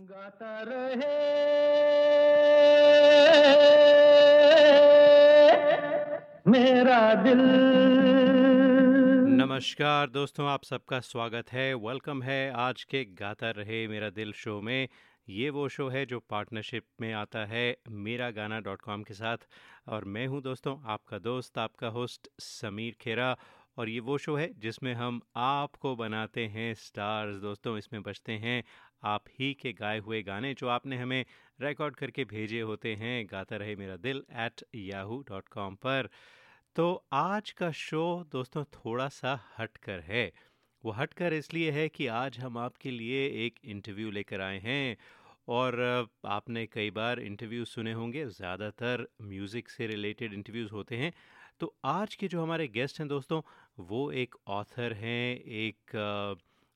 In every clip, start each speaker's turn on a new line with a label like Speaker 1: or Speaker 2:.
Speaker 1: गाता रहे। मेरा दिल।
Speaker 2: नमस्कार दोस्तों, आप सबका स्वागत है वेलकम है आज के गाता रहे मेरा दिल शो में। ये वो शो है जो पार्टनरशिप में आता है मेरा गाना डॉट कॉम के साथ। और मैं हूँ दोस्तों, आपका दोस्त, आपका होस्ट समीर खेरा। और ये वो शो है जिसमें हम आपको बनाते हैं स्टार्स दोस्तों, इसमें बचते हैं आप ही के गाए हुए गाने जो आपने हमें रिकॉर्ड करके भेजे होते हैं, गाता रहे मेरा दिल एट याहू डॉट कॉम पर। तो आज का शो दोस्तों थोड़ा सा हटकर है। वो हटकर इसलिए है कि आज हम आपके लिए एक इंटरव्यू लेकर आए हैं और आपने कई बार इंटरव्यू सुने होंगे, ज़्यादातर म्यूज़िक से रिलेटेड इंटरव्यूज़ होते हैं। तो आज के जो हमारे गेस्ट हैं दोस्तों, वो एक ऑथर हैं, एक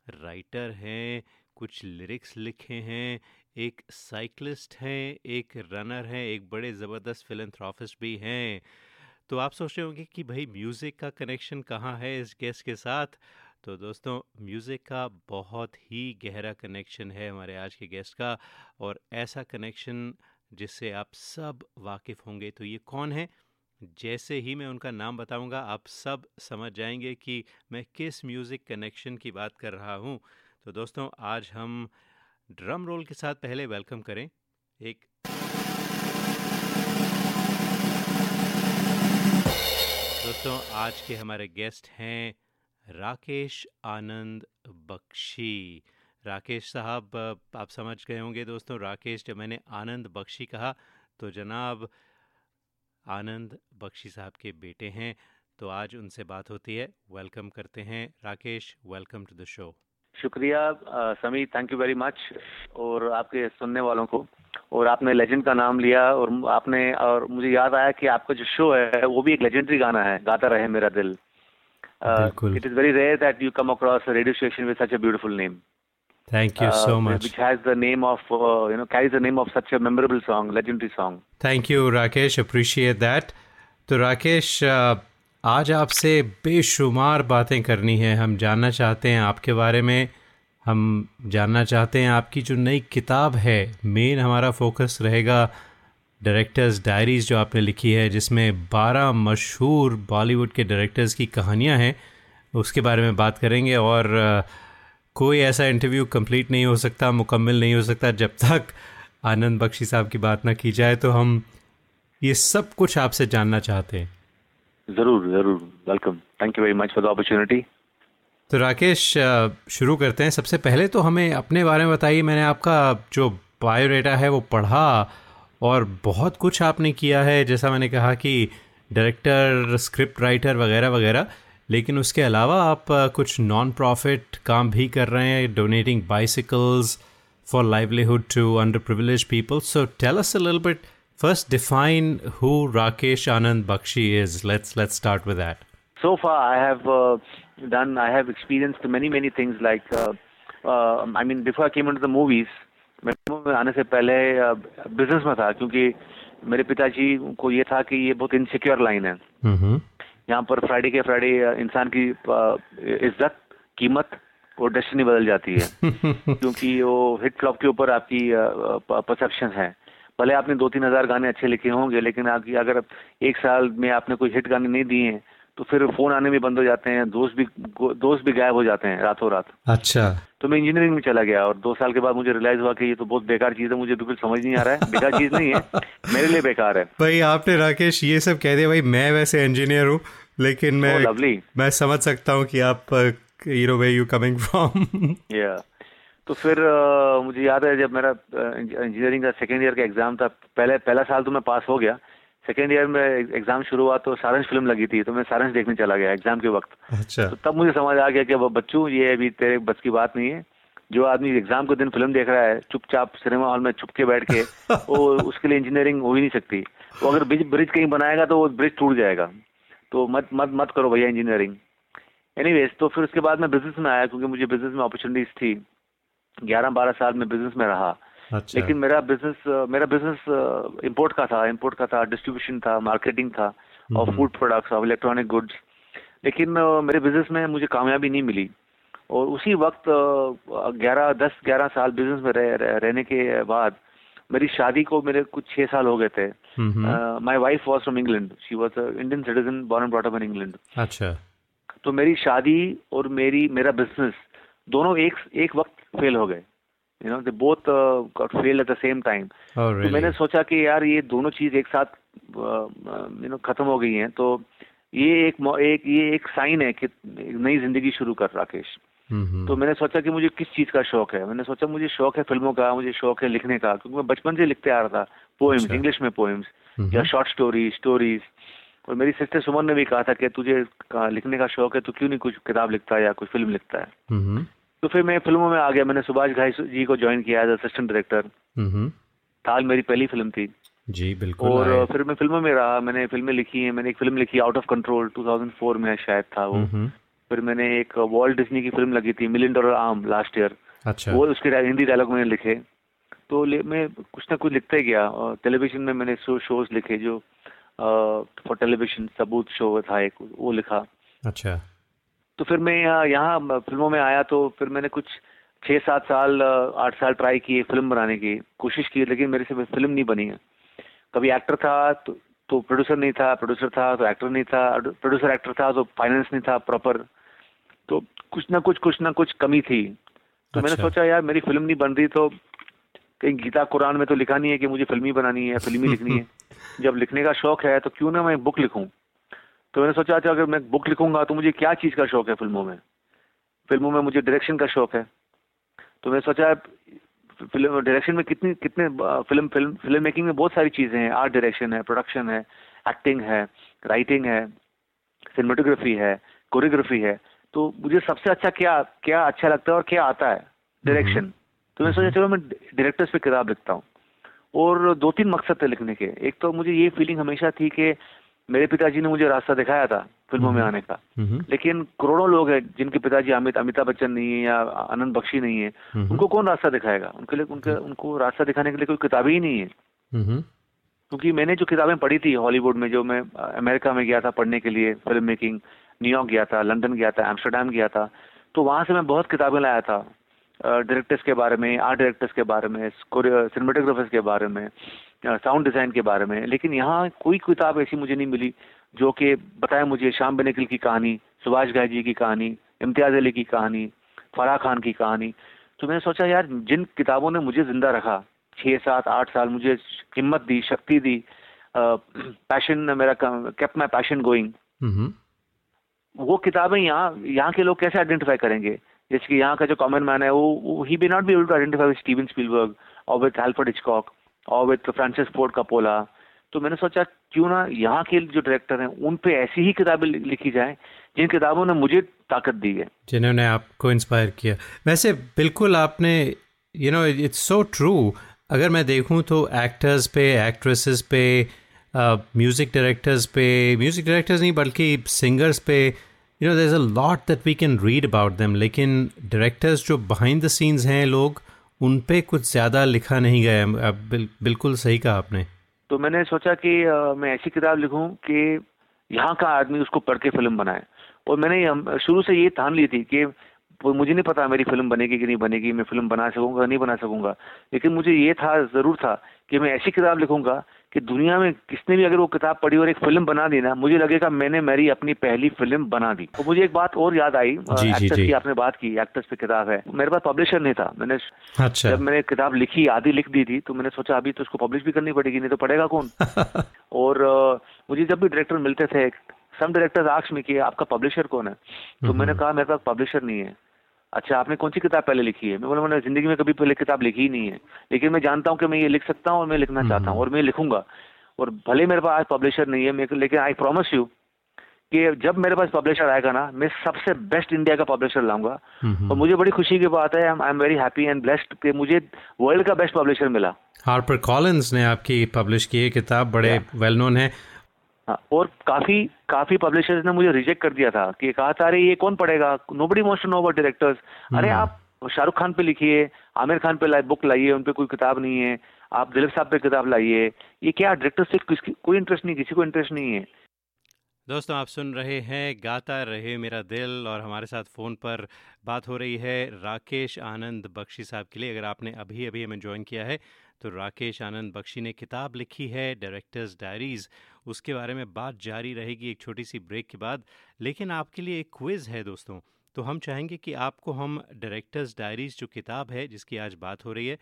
Speaker 2: राइटर हैं कुछ लिरिक्स लिखे हैं, एक साइकिलिस्ट हैं, एक रनर हैं, एक बड़े ज़बरदस्त फिलंथ्रॉफिस्ट भी हैं। तो आप सोच रहे होंगे कि भाई म्यूज़िक का कनेक्शन कहाँ है इस गेस्ट के साथ? तो दोस्तों, म्यूज़िक का बहुत ही गहरा कनेक्शन है हमारे आज के गेस्ट का और ऐसा कनेक्शन जिससे आप सब वाकिफ़ होंगे। तो ये कौन है? जैसे ही मैं उनका नाम बताऊँगा, आप सब समझ जाएँगे कि मैं किस म्यूज़िक कनेक्शन की बात कर रहा हूँ। तो दोस्तों, आज हम ड्रम रोल के साथ पहले वेलकम करें एक दोस्तों, आज के हमारे गेस्ट हैं राकेश आनंद बख्शी। राकेश साहब, आप समझ गए होंगे दोस्तों, राकेश जब मैंने आनंद बख्शी कहा तो जनाब आनंद बख्शी साहब के बेटे हैं तो आज उनसे बात होती है। वेलकम करते हैं। Rakesh, welcome to the show.
Speaker 3: शुक्रिया Sami thank you very much और आपके सुनने वालों को और आपने लेजेंड का नाम लिया और आपने और मुझे याद आया कि आपका जो शो है वो भी एक लेजेंडरी गाना है गाता रहे मेरा दिल it is very rare that you come across radio station with such a beautiful name
Speaker 2: Thank you uh, so much.
Speaker 3: Which has the name of, uh, you know, carries the name of such a memorable song, legendary song.
Speaker 2: Thank you, Rakesh. Appreciate that. तो राकेश आज आपसे बेशुमार बातें करनी है। हम जानना चाहते हैं आपके बारे में। हम जानना चाहते हैं आपकी जो नई किताब है, मेन हमारा फोकस रहेगा डायरेक्टर्स डायरीज जो आपने लिखी है, जिसमें 12 मशहूर बॉलीवुड के डायरेक्टर्स की कहानियाँ हैं। उसके बारे में बात करेंगे और कोई ऐसा इंटरव्यू कंप्लीट नहीं हो सकता, मुकम्मल नहीं हो सकता, जब तक आनंद बख्शी साहब की बात ना की जाए। तो हम ये सब कुछ आपसे जानना चाहते हैं।
Speaker 3: ज़रूर ज़रूर welcome thank you very much for the opportunity
Speaker 2: तो राकेश शुरू करते हैं। सबसे पहले तो हमें अपने बारे में बताइए। मैंने आपका जो बायोडेटा है वो पढ़ा और बहुत कुछ आपने किया है। जैसा मैंने कहा कि डायरेक्टर स्क्रिप्ट राइटर वगैरह वगैरह। लेकिन उसके अलावा आप कुछ नॉन प्रॉफिट काम भी कर रहे हैं। Donating bicycles for livelihood to under privilege people so tell us a little bit first define who Rakesh Anand Bakshi is. Let's let's start with that.
Speaker 3: So far, I have uh, done. I have experienced many many things. Like, uh, uh, I mean, before I came into the movies, मैं आने से पहले business में था क्योंकि मेरे पिताजी को ये था कि ये बहुत इनसिक्योर लाइन है mm-hmm. यहाँ पर फ्राइडे के फ्राइडे इंसान की इज़्ज़त कीमत और डेस्टिनी बदल जाती है क्योंकि वो हिट फ्लॉप के ऊपर आपकी परसेप्शन है भले आपने दो तीन हज़ार गाने अच्छे लिखे होंगे लेकिन आपकी अगर एक साल में आपने कोई हिट गाने नहीं दिए हैं तो फिर फ़ोन आने भी बंद हो जाते हैं दोस्त भी दोस्त भी गायब हो जाते हैं रातों रात।
Speaker 2: अच्छा।
Speaker 3: तो मैं इंजीनियरिंग में चला गया और दो साल के बाद मुझे रियलाइज़ हुआ कि ये तो बहुत बेकार चीज़ है मुझे बिल्कुल समझ नहीं आ रहा है बेकार चीज़ नहीं है मेरे लिए बेकार है।
Speaker 2: भाई आपने राकेश ये सब कह दिया भाई मैं वैसे इंजीनियर हूँ लेकिन मैं
Speaker 3: लवली
Speaker 2: oh, मैं समझ सकता हूँ कि आप you know where you coming from
Speaker 3: या तो फिर uh, मुझे याद है जब मेरा इंजीनियरिंग का सेकेंड ईयर का एग्ज़ाम था पहले पहला साल तो मैं पास हो गया। सेकेंड ईयर में एग्ज़ाम शुरू हुआ तो सारंश फ़िल्म लगी थी तो मैं सारंश देखने चला गया एग्ज़ाम के वक्त।
Speaker 2: अच्छा।
Speaker 3: तो तब मुझे समझ आ गया कि बच्चों ये अभी तेरे बस की बात नहीं है। जो आदमी एग्ज़ाम के दिन फ़िल्म देख रहा है चुपचाप सिनेमा हॉल में छुप के बैठ के वो उसके लिए इंजीनियरिंग हो ही नहीं सकती। वो अगर ब्रिज ब्रिज कहीं बनाएगा तो वो ब्रिज टूट जाएगा। तो मत मत मत करो भैया इंजीनियरिंग एनीवेज तो फिर उसके बाद मैं बिज़नेस में आया क्योंकि मुझे बिज़नेस में अपॉर्चुनिटीज़ थी। ग्यारह बारह साल में बिज़नेस में रहा।
Speaker 2: अच्छा।
Speaker 3: लेकिन मेरा बिज़नेस मेरा बिज़नेस इंपोर्ट का था इंपोर्ट का था डिस्ट्रीब्यूशन था मार्केटिंग था और फ़ूड प्रोडक्ट्स और इलेक्ट्रॉनिक गुड्स लेकिन मेरे बिज़नेस में मुझे कामयाबी नहीं मिली। और उसी वक्त ग्यारह दस ग्यारह साल बिज़नेस में रह, रह, रहने के बाद मेरी शादी को मेरे कुछ छह साल हो गए थे। My wife was from England she was Indian citizen born and brought up in England
Speaker 2: अच्छा।
Speaker 3: तो मेरी शादी और मेरी मेरा बिज़नेस दोनों एक एक वक्त फेल हो गए। You know they both got fail at the same time तो मैंने सोचा कि यार ये दोनों चीज़ एक साथ यू नो खत्म हो गई हैं। तो ये एक एक ये एक साइन है कि नई ज़िंदगी शुरू कर राकेश। तो मैंने सोचा कि मुझे किस चीज़ का शौक है? मैंने सोचा मुझे शौक है फ़िल्मों का मुझे शौक है लिखने का क्योंकि मैं बचपन से लिखते आ रहा था पोएम्स इंग्लिश अच्छा। में पोएम्स या शॉर्ट स्टोरी स्टोरीज और मेरी सिस्टर सुमन ने भी कहा था कि तुझे लिखने का शौक है तो क्यों नहीं कुछ किताब लिखता है या कुछ फ़िल्म लिखता है? तो फिर मैं फ़िल्मों में आ गया। मैंने सुभाष घाई जी को ज्वाइन किया एज असिस्टेंट डायरेक्टर ताल मेरी पहली फ़िल्म थी।
Speaker 2: जी बिल्कुल
Speaker 3: और फिर मैं फ़िल्मों में रहा। मैंने फ़िल्में लिखी हैं। मैंने एक फ़िल्म लिखी आउट ऑफ़ कंट्रोल 2004 में शायद था वो। फिर मैंने एक वॉल्ट डिज्नी की फ़िल्म लगी थी million dollar arm last year
Speaker 2: अच्छा।
Speaker 3: वो उसके हिंदी डायलॉग मैंने लिखे। तो मैं कुछ ना कुछ लिखते गया। और टेलीविज़न में मैंने शो शोज़ लिखे जो फॉर टेलीविज़न सबूत शो था एक वो लिखा।
Speaker 2: अच्छा।
Speaker 3: तो फिर मैं यहाँ फ़िल्मों में आया तो फिर मैंने कुछ छः सात साल आठ साल ट्राई किए फ़िल्म बनाने की कोशिश की लेकिन मेरे से फ़िल्म नहीं बनी है। कभी एक्टर था तो तो प्रोड्यूसर नहीं था प्रोड्यूसर था तो एक्टर नहीं था प्रोड्यूसर एक्टर था तो फाइनेंस नहीं था प्रॉपर। तो कुछ ना कुछ कुछ ना कुछ कमी थी। तो अच्छा। मैंने सोचा यार मेरी फ़िल्म नहीं बन रही तो कहीं गीता कुरान में तो लिखा नहीं है कि मुझे फ़िल्म बनानी है फ़िल्म ही लिखनी है। जब लिखने का शौक है तो क्यों ना मैं बुक लिखूं? तो मैंने सोचा अच्छा अगर मैं बुक लिखूँगा तो मुझे क्या चीज़ का शौक है फ़िल्मों में? फ़िल्मों में मुझे डायरेक्शन का शौक है। तो मैंने सोचा फ़िल्म डायरेक्शन में कितनी कितने फ़िल्म फ़िल्म फ़िल्म मेकिंग में बहुत सारी चीज़ें हैं। आर्ट डायरेक्शन है प्रोडक्शन है एक्टिंग है राइटिंग है सिनेमाटोग्राफी है कोरियोग्राफी है। तो मुझे सबसे अच्छा क्या क्या अच्छा लगता है और क्या आता है? डायरेक्शन हम्म। तो मैं सोचा चलो मैं डायरेक्टर्स पे किताब लिखता हूँ। और दो तीन मकसद थे लिखने के। एक तो मुझे ये फीलिंग हमेशा थी कि मेरे पिताजी ने मुझे रास्ता दिखाया था फ़िल्मों में हम्म। आने का। हम्म। लेकिन करोड़ों लोग हैं जिनके पिताजी अमित अमिताभ बच्चन नहीं है या आनंद बख्शी नहीं है उनको कौन रास्ता दिखाएगा? उनके लिए उनके उनको रास्ता दिखाने के लिए कोई किताबें ही नहीं है। क्योंकि मैंने जो किताबें पढ़ी थी हॉलीवुड में जो मैं अमेरिका में गया था पढ़ने के लिए फ़िल्म मेकिंग न्यूयॉर्क गया था लंदन गया था एम्स्टरडेम गया था तो वहाँ से मैं बहुत किताबें लाया था डायरेक्टर्स के बारे में आर्ट डायरेक्टर्स के बारे में सिनेमाटोग्राफर्स के बारे में साउंड डिज़ाइन के बारे में। लेकिन यहाँ कोई किताब ऐसी मुझे नहीं मिली जो कि बताए मुझे शाम बेनिकल की कहानी सुभाष घाई जी की कहानी इम्तियाज़ अली की कहानी फराह खान की कहानी। तो मैंने सोचा यार जिन किताबों ने मुझे ज़िंदा रखा छः सात आठ साल मुझे हिम्मत दी शक्ति दी पैशन मेरा केप माई पैशन गोइंग वो किताबें यहाँ यहाँ के लोग कैसे आइडेंटिफाई करेंगे? जैसे कि यहाँ का जो कॉमन मैन है वो ही be not be able to identify with Steven Spielberg और विद हेल्फर्ड हिचकॉक और विद फ्रांसिस फोर्ड कपोला तो मैंने सोचा, क्यों ना यहाँ के जो डायरेक्टर हैं, उन पे ऐसी ही किताबें लिखी जाए, जिन किताबों ने मुझे ताकत दी है।
Speaker 2: जिन्होंने आपको इंस्पायर किया। वैसे बिल्कुल आपने you know it's so true अगर मैं देखूँ तो एक्टर्स पे एक्ट्रेसेस पे म्यूज़िक डायरेक्टर्स पे म्यूज़िक डायरेक्टर्स नहीं, बल्कि सिंगर्स पे you know there is a lot that we can read about them लेकिन डायरेक्टर्स जो बिहाइंड द सीन्स हैं लोग उन पे कुछ ज़्यादा लिखा नहीं गया अब बिल, बिल्कुल सही कहा आपने।
Speaker 3: तो मैंने सोचा कि आ, मैं ऐसी किताब लिखूं कि यहाँ का आदमी उसको पढ़ के फ़िल्म बनाए। और मैंने शुरू से ये ठान ली थी कि मुझे नहीं पता मेरी फ़िल्म बनेगी कि नहीं बनेगी मैं फ़िल्म बना सकूँगा नहीं बना सकूँगा। लेकिन मुझे ये था ज़रूर था कि मैं ऐसी किताब लिखूँगा कि दुनिया में किसने भी अगर वो किताब पढ़ी और एक फ़िल्म बना दी ना मुझे लगेगा मैंने मेरी अपनी पहली फ़िल्म बना दी। तो मुझे एक बात और याद आई एक्टर्स की आपने बात की एक्टर्स पे किताब है। मेरे पास पब्लिशर नहीं था। मैंने अच्छा। जब मैंने किताब लिखी आधी लिख दी थी तो मैंने सोचा अभी तो उसको पब्लिश भी करनी पड़ेगी नहीं तो पड़ेगा कौन? और मुझे जब भी डायरेक्टर मिलते थे सम डायरेक्टर आक्स में कि आपका पब्लिशर कौन है? तो मैंने कहा मेरे पास पब्लिशर नहीं है। अच्छा आपने कौन सी किताब पहले लिखी है? मैं बोला मैंने ज़िंदगी में कभी पहले किताब लिखी ही नहीं है। लेकिन मैं जानता हूँ कि मैं ये लिख सकता हूँ और मैं लिखना चाहता हूँ और मैं लिखूँगा। और भले मेरे पास आज पब्लिशर नहीं है मेरे लेकिन आई प्रॉमिस यू कि जब मेरे पास पब्लिशर आएगा ना मैं सबसे बेस्ट इंडिया का पब्लिशर लाऊँगा। और मुझे बड़ी खुशी की बात है I am very happy and blessed कि मुझे वर्ल्ड का बेस्ट पब्लिशर मिला।
Speaker 2: हार्पर कॉलिंस ने आपकी पब्लिश की किताब बड़े वेल नोन है।
Speaker 3: हाँ, और काफ़ी काफ़ी पब्लिशर्स ने मुझे रिजेक्ट कर दिया था कि कहा था अरे ये कौन पढ़ेगा? Nobody most know about directors अरे हम्म। आप शाहरुख खान पे लिखिए आमिर खान पे बुक लाइए उन पर कोई किताब नहीं है। आप दिलीप साहब पे किताब लाइए। ये क्या डायरेक्टर से किसकी कोई इंटरेस्ट नहीं किसी को इंटरेस्ट नहीं है।
Speaker 2: दोस्तों, आप सुन रहे हैं गाता रहे मेरा दिल और हमारे साथ फ़ोन पर बात हो रही है राकेश आनंद बख्शी साहब के लिए। अगर आपने अभी अभी हमें ज्वाइन किया है तो राकेश आनंद बख्शी ने किताब लिखी है डायरेक्टर्स डायरीज़ उसके बारे में बात जारी रहेगी एक छोटी सी ब्रेक के बाद। लेकिन आपके लिए एक क्विज़ है दोस्तों तो हम चाहेंगे कि आपको हम डायरेक्टर्स डायरीज़ जो किताब है, जिसकी आज बात हो रही है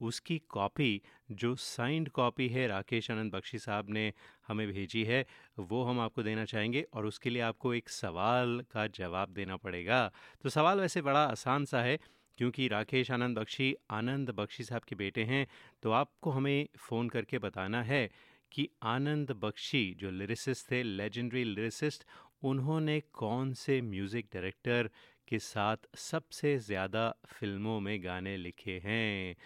Speaker 2: उसकी कॉपी, जो साइंड कॉपी है राकेश आनंद बख्शी साहब ने हमें भेजी है, वो हम आपको देना चाहेंगे और उसके लिए आपको एक सवाल का जवाब देना पड़ेगा। तो सवाल वैसे बड़ा आसान सा है, क्योंकि राकेश आनंद बख्शी आनंद बख्शी साहब के बेटे हैं तो आपको हमें फ़ोन करके बताना है कि आनंद बख्शी, जो लिरिसिस्ट थे, लेजेंडरी लिरिसिस्ट, उन्होंने कौन से म्यूज़िक डायरेक्टर के साथ सबसे ज़्यादा फ़िल्मों में गाने लिखे हैं?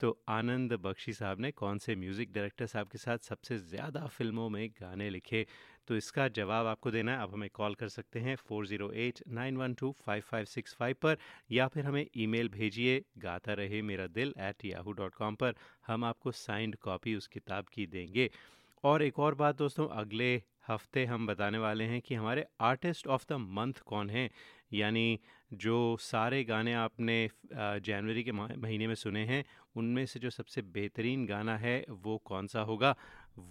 Speaker 2: तो आनंद बख्शी साहब ने कौन से म्यूज़िक डायरेक्टर साहब के साथ सबसे ज़्यादा फ़िल्मों में गाने लिखे? तो इसका जवाब आपको देना है, आप हमें कॉल कर सकते हैं four zero eight nine one two five five six five पर, या फिर हमें ईमेल भेजिए गाता रहे मेरा दिल एट याहू डॉट कॉम पर, हम आपको साइंड कॉपी उस किताब की देंगे। और एक और बात दोस्तों, अगले हफ़्ते हम बताने वाले हैं कि हमारे आर्टिस्ट ऑफ़ द मंथ कौन हैं? यानी जो सारे गाने आपने जनवरी के महीने में सुने हैं उनमें से जो सबसे बेहतरीन गाना है वो कौन सा होगा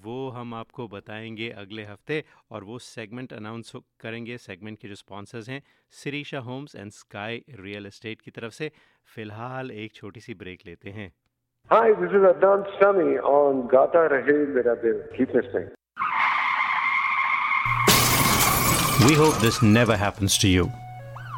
Speaker 2: वो हम आपको बताएँगे अगले हफ़्ते और वो सेगमेंट अनाउंस करेंगे सेगमेंट के जो स्पॉन्सर्स हैं Sirisha Homes and Sky Real Estate की तरफ़ से फ़िलहाल एक छोटी सी ब्रेक लेते हैं
Speaker 4: Hi, this is Adnan Sami on Gata Rahe Mera Dil. Keep listening.
Speaker 2: We hope this never happens to you.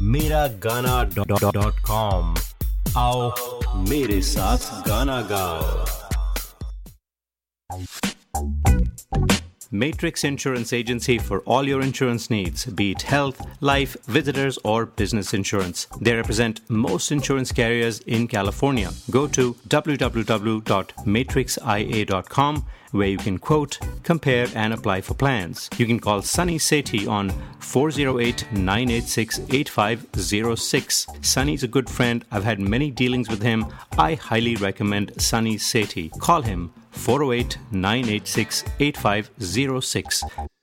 Speaker 2: मेरा गाना डॉट कॉम आओ मेरे साथ गाना गाओ Matrix Insurance Agency for all your insurance needs, be it health, life, visitors, or business insurance. They represent most insurance carriers in California. Go to www.matrixia.com where you can quote, compare, and apply for plans. You can call Sunny Sethi on 408 986 8506. Sunny's a good friend. I've had many dealings with him. I highly recommend Sunny Sethi. Call him 408 986 8506.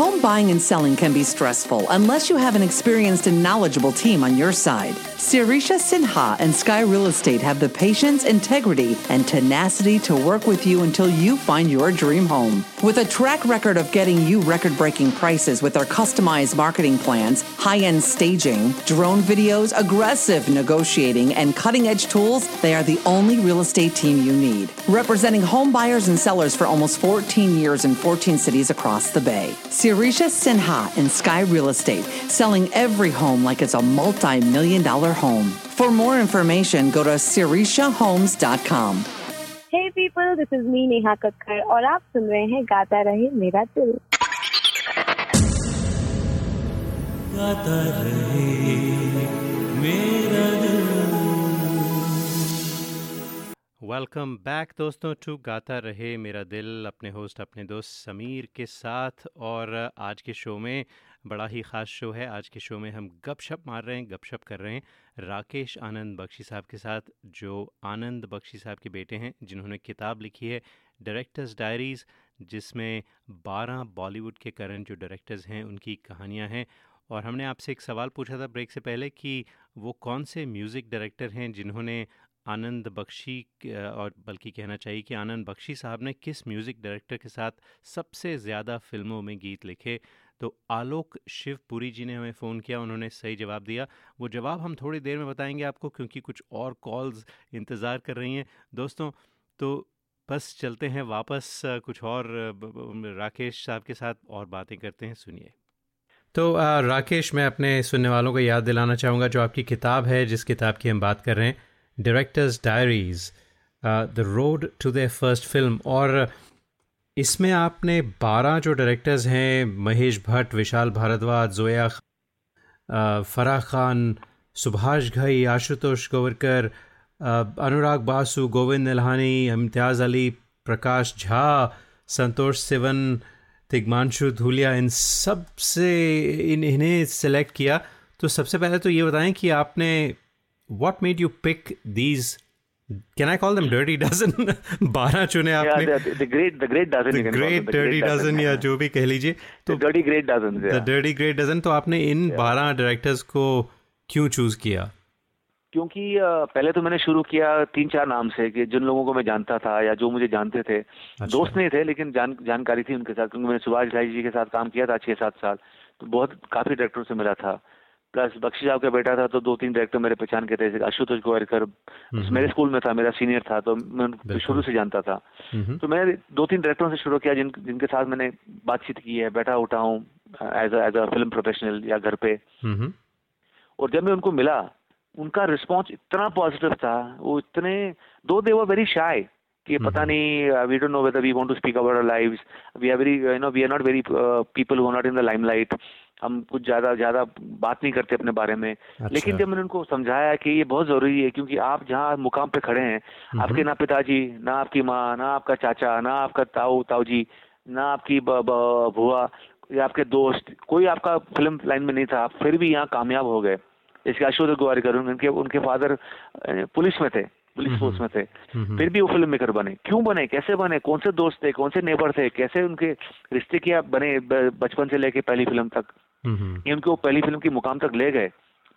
Speaker 5: Home buying and selling can be stressful unless you have an experienced and knowledgeable team on your side. Sirisha Sinha and Sky Real Estate have the patience, integrity, and tenacity to work with you until you find your dream home. With a track record of getting you record breaking prices with their customized marketing plans, high end staging, drone videos, aggressive negotiating, and cutting edge tools, they are the only real estate team you need. Representing home buyers and sellers for almost 14 years in 14 cities across the Bay. Sirisha Sinha and Sky Real Estate, selling every home like it's a multi million dollar home. For more information, go to sirishahomes.com.
Speaker 6: Hey people, this is me Neha Kakkar और आप सुन रहे हैं गाता रहे मेरा दिल
Speaker 1: गाता रहे मेरा दिल
Speaker 2: वेलकम बैक दोस्तों टू गाता रहे मेरा दिल, अपने होस्ट, अपने दोस्त समीर के साथ। और आज के शो में बड़ा ही ख़ास शो है। आज के शो में हम गपशप मार रहे हैं, गपशप कर रहे हैं राकेश आनंद बख्शी साहब के साथ, जो आनंद बख्शी साहब के बेटे हैं, जिन्होंने किताब लिखी है डायरेक्टर्स डायरीज़ जिसमें 12 बॉलीवुड के करंट जो डायरेक्टर्स हैं, उनकी कहानियाँ हैं। और हमने आपसे एक सवाल पूछा था ब्रेक से पहले कि वो कौन से म्यूज़िक डायरेक्टर हैं, जिन्होंने आनंद बख्शी और बल्कि कहना चाहिए कि आनंद बख्शी साहब ने किस म्यूज़िक डायरेक्टर के साथ सबसे ज़्यादा फ़िल्मों में गीत लिखे? तो आलोक शिवपुरी जी ने हमें फ़ोन किया, उन्होंने सही जवाब दिया। वो जवाब हम थोड़ी देर में बताएँगे आपको, क्योंकि कुछ और कॉल्स इंतज़ार कर रही हैं। दोस्तों तो बस चलते हैं वापस, कुछ और राकेश साहब के साथ और बातें करते हैं, सुनिए। तो राकेश, मैं अपने सुनने वालों को याद दिलाना चाहूँगा, जो आपकी किताब है, जिस किताब की हम बात कर रहे हैं Directors Diaries the Road to the First Film और इसमें आपने बारह जो डायरेक्टर्स हैं, महेश भट्ट, विशाल भारद्वाज, जोया फराह खान, सुभाष घई, आशुतोष गोवरकर अनुराग बासु, गोविंद निल्हानी, इम्तियाज़ अली, प्रकाश झा, संतोष सिवन, तिगमांशु धूलिया, इन सबसे इन, इन्हें सेलेक्ट किया। तो सबसे पहले तो ये बताएँ कि आपने what made you pick these? Can I call them dirty dozen? बारह चुने आपने
Speaker 3: yeah, the, the great the great dozen
Speaker 2: the great the dirty great dozen, dozen या जो भी कह लीजिए
Speaker 3: तो dirty great dozen
Speaker 2: yeah. the dirty great dozen तो आपने इन बारह डायरेक्टर्स को क्यों चूज़ किया?
Speaker 3: क्योंकि पहले तो मैंने शुरू किया तीन चार नाम से कि जिन लोगों को मैं जानता था या जो मुझे जानते थे। अच्छा। दोस्त नहीं थे लेकिन जान जानकारी थी उनके साथ क्योंकि मैंने सुभाष घाई जी के साथ काम किया था छह सात साल। तो बहुत काफ़ी डायरेक्टरों से मिला था। प्लस बख्शी साहब का बेटा था तो दो तीन डायरेक्टर मेरे पहचान के थे आशुतोष गोवारिकर हम्म। मेरे स्कूल में था मेरा सीनियर था तो मैं उनको शुरू से जानता था हम्म। तो मैं दो तीन डायरेक्टरों से शुरू किया जिन जिनके साथ मैंने बातचीत की है बैठा उठा हूँ as as a film professional या घर पे
Speaker 2: हम्म।
Speaker 3: और जब मैं उनको मिला उनका रिस्पॉन्स इतना पॉजिटिव था वो इतने दो दे वर वेरी शाय कि पता नहीं we don't know whether we want to speak about our lives we are very you know we are not very people who are not in the limelight हम कुछ ज़्यादा ज़्यादा बात नहीं करते अपने बारे में। अच्छा। लेकिन जब मैंने उनको समझाया कि ये बहुत ज़रूरी है क्योंकि आप जहाँ मुकाम पे खड़े हैं आपके ना पिताजी ना आपकी माँ ना आपका चाचा ना आपका ताऊ ताऊ जी ना आपकी बुआ या आपके दोस्त कोई आपका फ़िल्म लाइन में नहीं था आप फिर भी यहाँ कामयाब हो गए। इसके अशोक गुवारी करूँ उनके उनके फादर पुलिस में थे पुलिस फोर्स में थे। फिर भी वो फ़िल्म मेकर बने। क्यों बने? कैसे बने? कौन से दोस्त थे? कौन से नेबर थे? कैसे उनके रिश्ते क्या बने बचपन से लेके पहली फ़िल्म तक? ये उनको पहली फ़िल्म की मुकाम तक ले गए।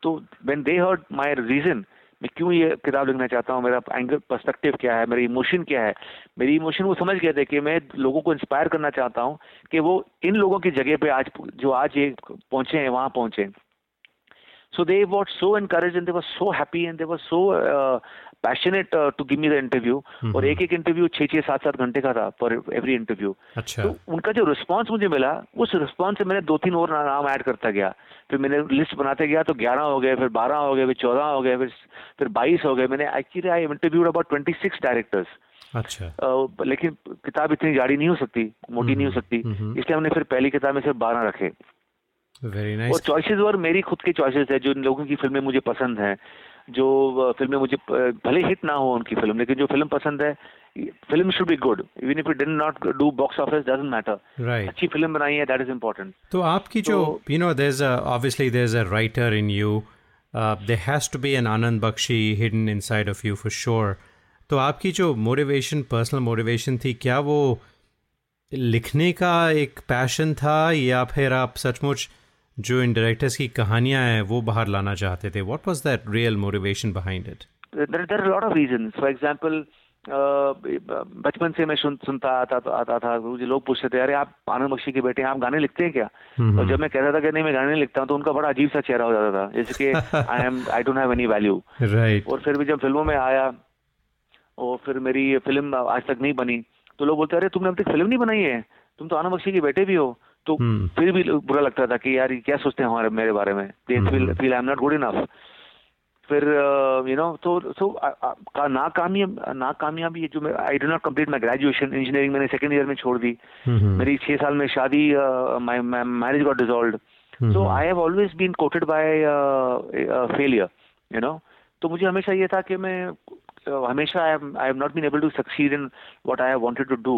Speaker 3: तो when they heard my reason मैं क्यों ये किताब लिखना चाहता हूँ? मेरा एंगल पर्सपेक्टिव क्या है? मेरी इमोशन क्या है? मेरी इमोशन वो समझ गए थे कि मैं लोगों को इंस्पायर करना चाहता हूँ कि वो इन लोगों की जगह पे आज जो आज ये पहुँचे हैं वहाँ पहुँचे। So they what so and they were so happy and they were so uh, passionate to give me the interview और एक एक इंटरव्यू छह छह सात सात घंटे का था फॉर एवरी इंटरव्यू
Speaker 2: अच्छा।
Speaker 3: तो उनका जो रिस्पॉन्स मुझे मिला उस रिस्पॉन्स से मैंने दो तीन और नाम ऐड करता गया। फिर मैंने लिस्ट बनाते गया तो ग्यारह हो गए फिर बारह हो गए फिर चौदह हो गए फिर फिर बाईस हो गए। मैंने actually I interviewed about twenty six directors
Speaker 2: अच्छा।
Speaker 3: uh, लेकिन किताब इतनी गाड़ी नहीं हो सकती मोटी नहीं हो सकती। इसलिए हमने फिर पहली किताब में सिर्फ़ बारह रखे।
Speaker 2: वेरी नाइस
Speaker 3: और चॉइसेस और मेरी खुद की चॉइसेस है जो लोगों की फ़िल्में मुझे पसंद हैं। जो फ़िल्में मुझे भले हिट ना हो उनकी फ़िल्म लेकिन जो फ़िल्म पसंद है film should be good even if did not do box office doesn't matter.
Speaker 2: Right
Speaker 3: अच्छी फ़िल्म बनाई है दैट इज़ इंपॉर्टेंट
Speaker 2: तो आपकी जो you know there is obviously there is a writer in you there has to be an Anand Bakshi hidden inside of you for sure तो आपकी जो motivation personal motivation थी क्या वो लिखने का एक पैशन था या फिर आप सचमुच जो इन डायरेक्टर्स की कहानियाँ हैं वो बाहर लाना चाहते थे। What was that real motivation behind it
Speaker 3: there are lot of reasons for example बचपन से मैं सुन, सुनता आता तो आता था मुझे लोग पूछते थे अरे आप आनंद बख्शी के बेटे हैं आप गाने लिखते हैं क्या? और जब मैं कहता था कि नहीं मैं गाने नहीं लिखता हूँ तो उनका बड़ा अजीब सा चेहरा हो जाता था। जैसे कि I am I don't have any value
Speaker 2: right
Speaker 3: और फिर भी जब फ़िल्मों में आया और फिर मेरी फ़िल्म आज तक नहीं बनी तो लोग बोलते अरे तुमने अब तक फ़िल्म नहीं बनाई है। तुम तो आनंद बख्शी के बेटे भी हो। तो हम्म। फिर भी बुरा लगता था कि यार ये क्या सोचते हैं हमारे मेरे बारे में? They feel feel I am not good enough फिर यू नो तो सो का नाकामयाब नाकामयाबी जो मैं I do not complete my graduation engineering मैंने सेकंड ईयर में छोड़ दी।
Speaker 2: हम्म।
Speaker 3: मेरी छह साल में शादी marriage got dissolved so I have always been coated by failure you know तो मुझे हमेशा ये था कि मैं हमेशा I have not been able to succeed in what I have wanted to do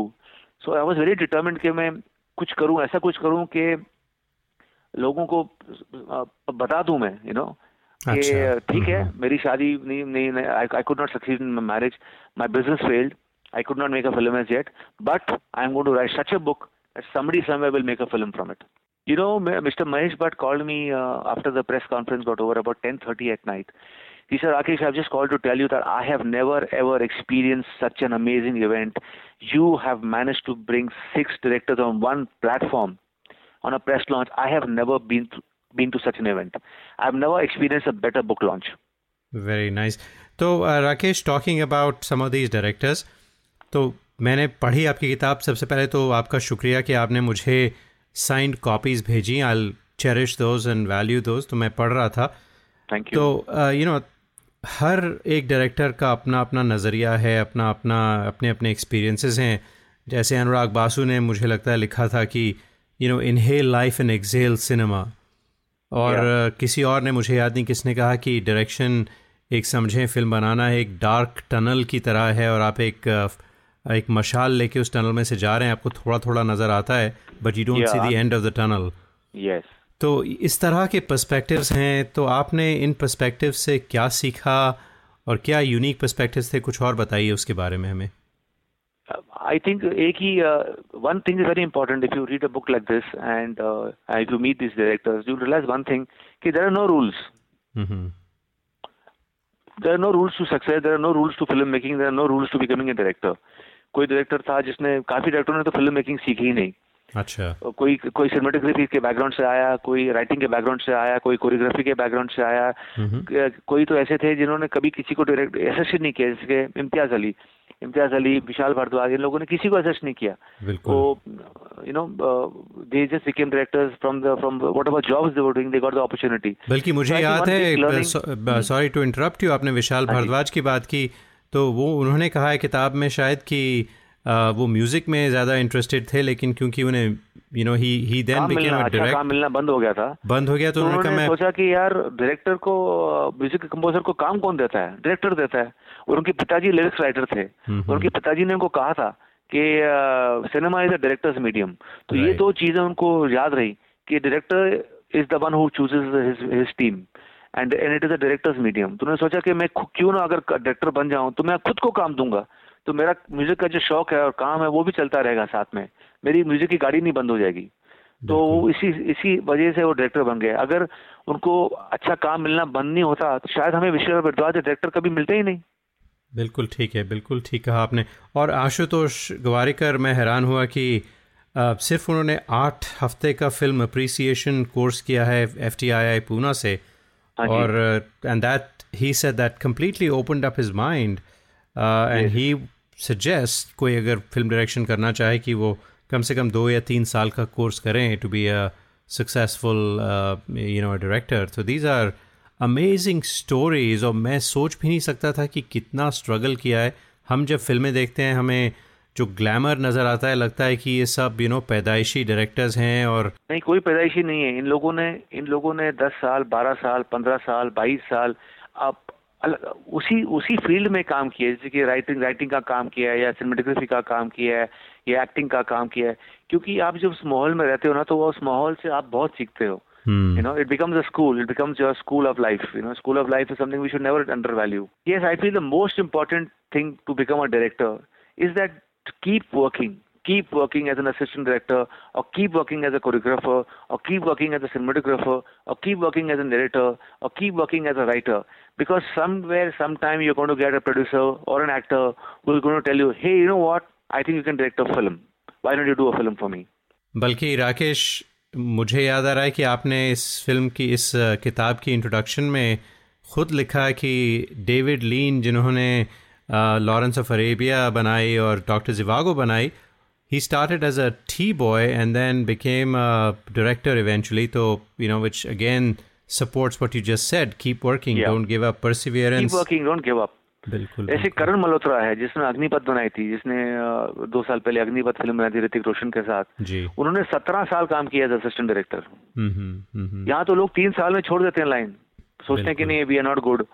Speaker 3: so I was very determined कि मैं कुछ करूँ ऐसा कुछ करूँ कि लोगों को बता दूँ मैं यू नो कि अच्छा। ठीक है हम्म। मेरी शादी नहीं नहीं I could not succeed in my marriage my business failed I could not make a film as yet but I am got to write such a book समी समय make a film from it you know mister Mahesh Bhatt called me after the press conference got over about ten thirty at night He said, Rakesh, I've just called to tell you that I have never ever experienced such an amazing event. You have managed to bring six directors on one platform on a press launch. I have never been to, been to such an event. I've never experienced a better book launch.
Speaker 2: Very nice. तो Rakesh talking about some of these directors तो मैंने पढ़ी आपकी किताब सबसे पहले तो आपका शुक्रिया कि आपने मुझे साइंड कॉपीज़ भेजी I cherish those and value those तो मैं पढ़ रहा था
Speaker 3: थैंक यू
Speaker 2: तो यू नो हर एक डायरेक्टर का अपना अपना नज़रिया है अपना अपना अपने अपने एक्सपीरियंसेस हैं। जैसे अनुराग बासु ने मुझे लगता है लिखा था कि you know inhale life and exhale cinema और yeah. किसी और ने मुझे याद नहीं किसने कहा कि डायरेक्शन एक समझें फ़िल्म बनाना एक डार्क टनल की तरह है और आप एक एक मशाल लेके उस टनल में से जा रहे हैं आपको थोड़ा थोड़ा नज़र आता है but you don't see the end of the tunnel
Speaker 3: yes
Speaker 2: तो इस तरह के पर्सपेक्टिव्स हैं तो आपने इन पर्सपेक्टिव से क्या सीखा और क्या यूनिक पर्सपेक्टिव्स थे? कुछ और बताइए उसके बारे में हमें।
Speaker 3: आई थिंक एक ही one thing is very important if you read a book like this and I you meet this directors you realise one thing कि there are no rules there are no rules to success there are no rules to film making there are no rules to becoming a director कोई director था जिसने काफ़ी डायरेक्टरों ने तो film making सीखी ही नहीं।
Speaker 2: अच्छा।
Speaker 3: कोई कोई सिनेमेटोग्राफी के बैकग्राउंड से आया कोई राइटिंग के बैकग्राउंड से आया कोई कोरियोग्राफी के बैकग्राउंड से आया। कोई तो ऐसे थे जिन्होंने कभी किसी को डायरेक्ट एसेस नहीं किया जैसे इम्तियाज़ अली। इम्तियाज़ अली विशाल भारद्वाज इन लोगों ने किसी को असेस नहीं किया।
Speaker 2: तो
Speaker 3: you know they just became directors from the from whatever jobs they were doing they got the opportunity
Speaker 2: बल्कि मुझे याद है सॉरी टू इंटरप्ट यू आपने विशाल हाँ भारद्वाज की बात की तो वो उन्होंने कहा है किताब में शायद कि वो म्यूज़िक में ज़्यादा इंटरेस्टेड थे लेकिन क्योंकि उन्हें you know he he then became a
Speaker 3: direct काम मिलना बंद हो गया था।
Speaker 2: बंद हो गया तो, तो उन्होंने मैं
Speaker 3: सोचा कि यार डायरेक्टर को म्यूज़िक कंपोजर को काम कौन देता है? डायरेक्टर देता है। और उनके पिताजी लिरिक्स राइटर थे। और उनके पिताजी ने उनको कहा था कि cinema is a directors medium तो ये दो चीज़ें उनको याद रही कि director is the one who chooses his team and and it is a directors medium तो उन्होंने सोचा कि मैं क्यों ना अगर डायरेक्टर बन जाऊँ तो मैं खुद को काम दूँगा। तो मेरा म्यूज़िक का जो शौक है और काम है वो भी चलता रहेगा साथ में। मेरी म्यूज़िक की गाड़ी नहीं बंद हो जाएगी। तो इसी इसी वजह से वो डायरेक्टर बन गए। अगर उनको अच्छा काम मिलना बंद नहीं होता तो शायद हमें विश्व भारद्वाज डायरेक्टर कभी मिलते ही नहीं।
Speaker 2: बिल्कुल ठीक है बिल्कुल ठीक कहा आपने। और आशुतोष गवारिकर मैं हैरान हुआ कि आ, सिर्फ़ उन्होंने आठ हफ़्ते का फ़िल्म अप्रिसिएशन कोर्स किया है F T I I Poona से।
Speaker 3: हाँ
Speaker 2: और and that he said that completely opened up his mind and he suggest कोई अगर फ़िल्म डायरेक्शन करना चाहे कि वो कम से कम दो या तीन साल का कोर्स करें to be a successful you know director तो दीज आर अमेजिंग स्टोरीज और मैं सोच भी नहीं सकता था कि कितना स्ट्रगल किया है। हम जब फ़िल्में देखते हैं, हमें जो ग्लैमर नज़र आता है, लगता है कि ये सब यू नो पैदाइशी डायरेक्टर्स हैं और
Speaker 3: नहीं, कोई पैदाइशी नहीं है। इन लोगों ने, इन लोगों ने दस साल, बारह साल, पंद्रह साल, बाईस साल अब उसी उसी फ़ील्ड में काम किया जैसे कि राइटिंग राइटिंग का काम किया है या सिनेमाटोग्राफी का काम किया है या एक्टिंग का काम किया है क्योंकि आप जब उस माहौल में रहते हो ना तो वो उस माहौल से आप बहुत सीखते हो। You know it becomes a school it becomes your school of life you know school of life is something we should never undervalue yes I feel the most important thing to become a director is that keep working keep working as an assistant director or keep working as a choreographer or keep working as a cinematographer or keep working as a narrator or keep working as a writer because somewhere sometime you're going to get a producer or an actor who is going to tell you hey you know what i think you can direct a film why don't you do a film for me
Speaker 2: बल्कि राकेश मुझे याद आ रहा है कि आपने इस film की इस किताब की इंट्रोडक्शन में खुद लिखा कि डेविड लीन जिन्होंने लॉरेंस ऑफ़ अरेबिया बनाई और डॉक्टर जिवागो बनाई he started as a tea boy and then became a director eventually. So, you know, which again supports what you just said. Keep working,
Speaker 3: Yeah.
Speaker 2: don't give up, perseverance.
Speaker 3: keep working don't give up
Speaker 2: बिल्कुल
Speaker 3: ऐसे करण मल्होत्रा है जिसने अग्निपथ बनाई थी जिसने अ, दो साल पहले अग्निपथ फ़िल्म बनाई थी ऋतिक रोशन के साथ
Speaker 2: जी
Speaker 3: उन्होंने सत्रह साल काम किया as assistant director
Speaker 2: hmm hmm, hmm hmm.
Speaker 3: यहाँ तो लोग तीन साल में छोड़ देते हैं लाइन सोचते हैं कि
Speaker 2: बिल्कुल।
Speaker 3: नहीं we are not good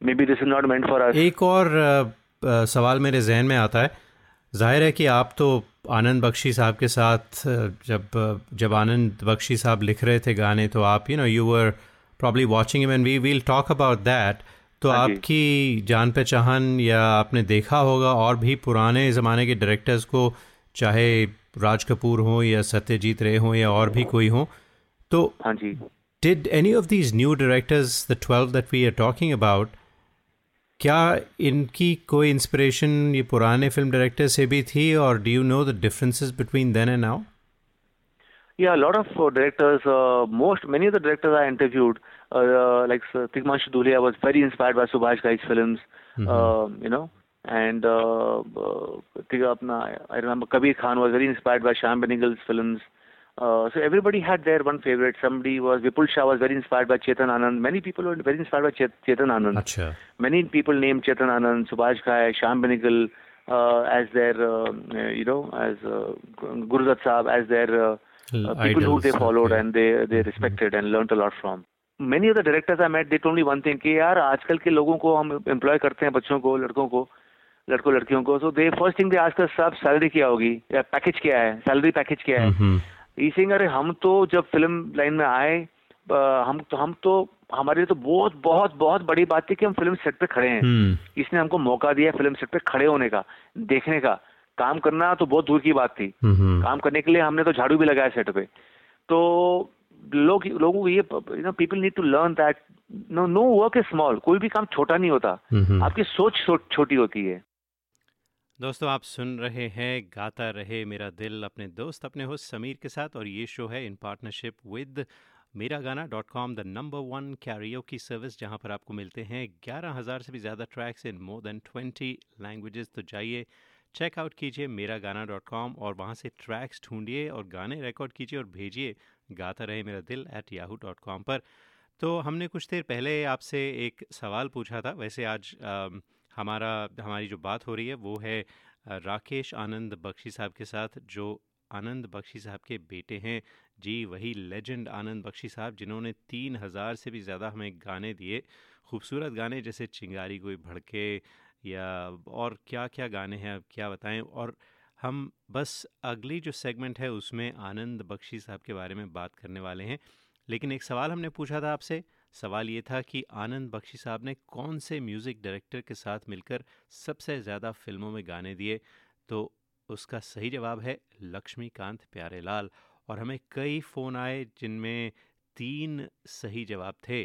Speaker 3: maybe this is not meant for us
Speaker 2: एक और अ, अ, सवाल मेरे जहन में आता है ज़ाहिर है कि आप तो आनंद बख्शी साहब के साथ जब जब आनंद बख्शी साहब लिख रहे थे गाने तो आप you know you were probably watching and we will talk about that तो
Speaker 3: हाँ
Speaker 2: आपकी जान पहचान या आपने देखा होगा और भी पुराने ज़माने के डायरेक्टर्स को चाहे राज कपूर हो या सत्यजीत रे हो या और भी कोई हो तो
Speaker 3: हाँ जी।
Speaker 2: did any of these new directors the 12 that we are talking about क्या इनकी कोई इंस्पिरेशन ये पुराने फ़िल्म डायरेक्टर से भी थी और do you know the differences between then and
Speaker 3: now या lot of directors most many of the directors I interviewed like Tigmanshu Dhulia was very inspired by Subhash Ghai's films you know and अपना I remember Kabir Khan was very inspired by Shyam Benegal's films Uh, so everybody had their one favorite. Somebody was Vipul Shah was very inspired by Chetan Anand. Many people were very inspired by Chet- Chetan Anand.
Speaker 2: अच्छा
Speaker 3: Many people named Chetan Anand, Subhash Ghai, Shyam Benegal uh, as their, uh, uh, you know, as uh, Guru Dutt Saab, as their uh, uh, people who they followed
Speaker 2: okay.
Speaker 3: and they they respected mm-hmm. and learned a lot from. Many of the directors I met, they told me one thing कि यार आजकल के लोगों को हम employ करते हैं बच्चों को लड़कों को लड़कों लड़कियों को सो दे फ़र्स्ट थिंग दे आजकल सब सैलरी क्या होगी या पैकेज क्या है सैलरी पैकेज क्या है ई सिंह अरे हम तो जब फ़िल्म लाइन में आए हम तो हम तो हमारे लिए तो बहुत बहुत बहुत बड़ी बात थी कि हम फ़िल्म सेट पे खड़े हैं।
Speaker 2: हम्म।
Speaker 3: इसने हमको मौका दिया फ़िल्म सेट पे खड़े होने का देखने का। काम करना तो बहुत दूर की बात थी। काम करने के लिए हमने तो झाड़ू भी लगाया सेट पे। तो लोग लोगों को ये you know people need to learn that no no work is small कोई भी काम छोटा नहीं होता। आपकी सोच छोटी होती है।
Speaker 2: दोस्तों आप सुन रहे हैं गाता रहे मेरा दिल अपने दोस्त अपने होस्ट समीर के साथ और ये शो है इन partnership with Mera Gaana dot com the number one Cairo की सर्विस जहाँ पर आपको मिलते हैं ग्यारह हज़ार से भी ज़्यादा tracks in more than twenty languages तो जाइए चेकआउट कीजिए मेरा गाना डॉट कॉम और वहाँ से ट्रैक्स ढूंढिए और गाने रिकॉर्ड कीजिए और भेजिए गाता रहे मेरा दिल एट याहू डॉट कॉम पर। तो हमने कुछ देर पहले आपसे एक सवाल पूछा था वैसे आज अम, हमारा, हमारी जो बात हो रही है, वो है राकेश आनंद बख्शी साहब के साथ, जो आनंद बख्शी साहब के बेटे हैं। जी, वही लेजेंड आनंद बख्शी साहब, जिन्होंने तीन हज़ार से भी ज़्यादा हमें गाने दिए। खूबसूरत गाने जैसे चिंगारी कोई भड़के या, और क्या क्या गाने हैं, अब क्या बताएँ? और हम बस अगली जो सेगमेंट है, उसमें आनंद बख्शी साहब के बारे में बात करने वाले हैं। लेकिन एक सवाल हमने पूछा था आपसे सवाल ये था कि आनंद बख्शी साहब ने कौन से म्यूज़िक डायरेक्टर के साथ मिलकर सबसे ज़्यादा फ़िल्मों में गाने दिए? तो उसका सही जवाब है लक्ष्मीकांत प्यारेलाल। और हमें कई फ़ोन आए जिनमें तीन सही जवाब थे,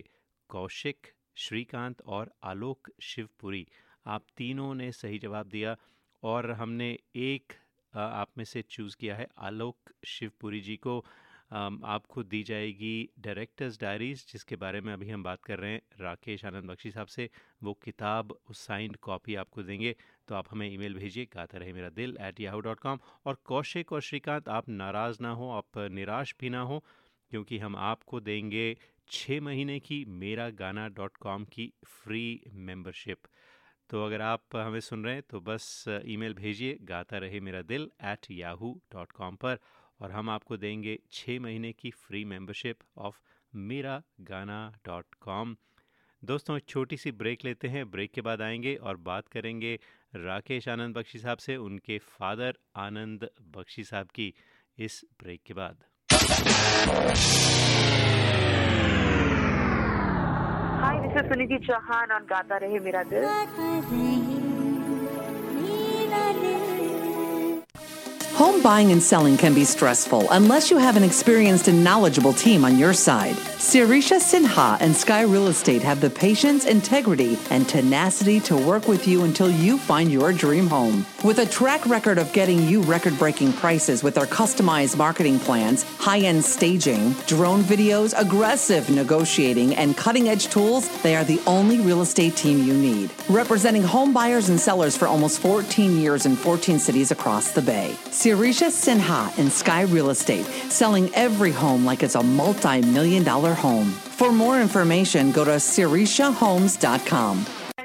Speaker 2: कौशिक, श्रीकांत और आलोक शिवपुरी। आप तीनों ने सही जवाब दिया और हमने एक आप में से चूज़ किया है आलोक शिवपुरी जी को। आपको दी जाएगी डायरेक्टर्स डायरीज जिसके बारे में अभी हम बात कर रहे हैं। राकेश आनंद बख्शी साहब से वो किताब, उस साइंड कॉपी आपको देंगे तो आप हमें ईमेल भेजिए, गाता रहे मेरा दिल एट याहू डॉट कॉम और कौशिक और श्रीकांत, आप नाराज़ ना हो, आप निराश भी ना हो, क्योंकि हम आपको देंगे छः महीने की मेरा गाना डॉट कॉम की फ्री मेंबरशिप तो अगर आप हमें सुन रहे हैं तो बस ईमेल भेजिए, गाता रहे मेरा दिल एट याहू डॉट कॉम पर। और हम आपको देंगे छः महीने की फ्री मेंबरशिप ऑफ़ मेरा गाना डॉट कॉम दोस्तों एक छोटी सी ब्रेक लेते हैं। ब्रेक के बाद आएँगे और बात करेंगे राकेश आनंद बख्शी साहब से उनके फादर आनंद बख्शी साहब की इस ब्रेक के बाद।
Speaker 7: Hi, this is Suniti Chauhan on Gata Rahe Mera Dil.
Speaker 5: Home buying and selling can be stressful unless you have an experienced and knowledgeable team on your side. Sirisha Sinha and Sky Real Estate have the patience, integrity, and tenacity to work with you until you find your dream home. With a track record of getting you record breaking prices with their customized marketing plans, high end staging, drone videos, aggressive negotiating, and cutting edge tools, they are the only real estate team you need. Representing home buyers and sellers for almost 14 years in 14 cities across the Bay. Sirisha Sinha and Sky Real Estate, selling every home like it's a multi million dollar home. For more information, go to sirishahomes.com.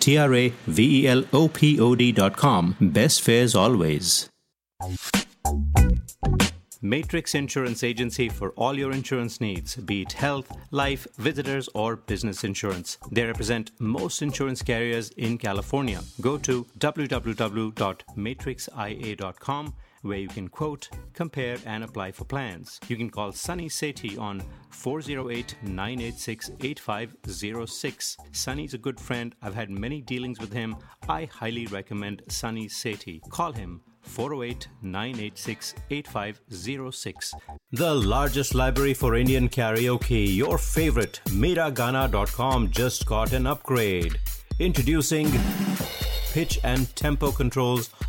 Speaker 2: T R A V E L O P O D.com. Best fares always. Matrix Insurance Agency for all your insurance needs, be it health, life, visitors, or business insurance. They represent most insurance carriers in California. Go to www.matrixia.com where you can quote, compare, and apply for plans. You can call Sunny Sethi on 408 986 8506. Sunny's a good friend. I've had many dealings with him. I highly recommend Sunny Sethi. Call him 408 986 8506. The largest library for Indian karaoke, your favorite, Miragana.com, just got an upgrade. Introducing pitch and tempo controls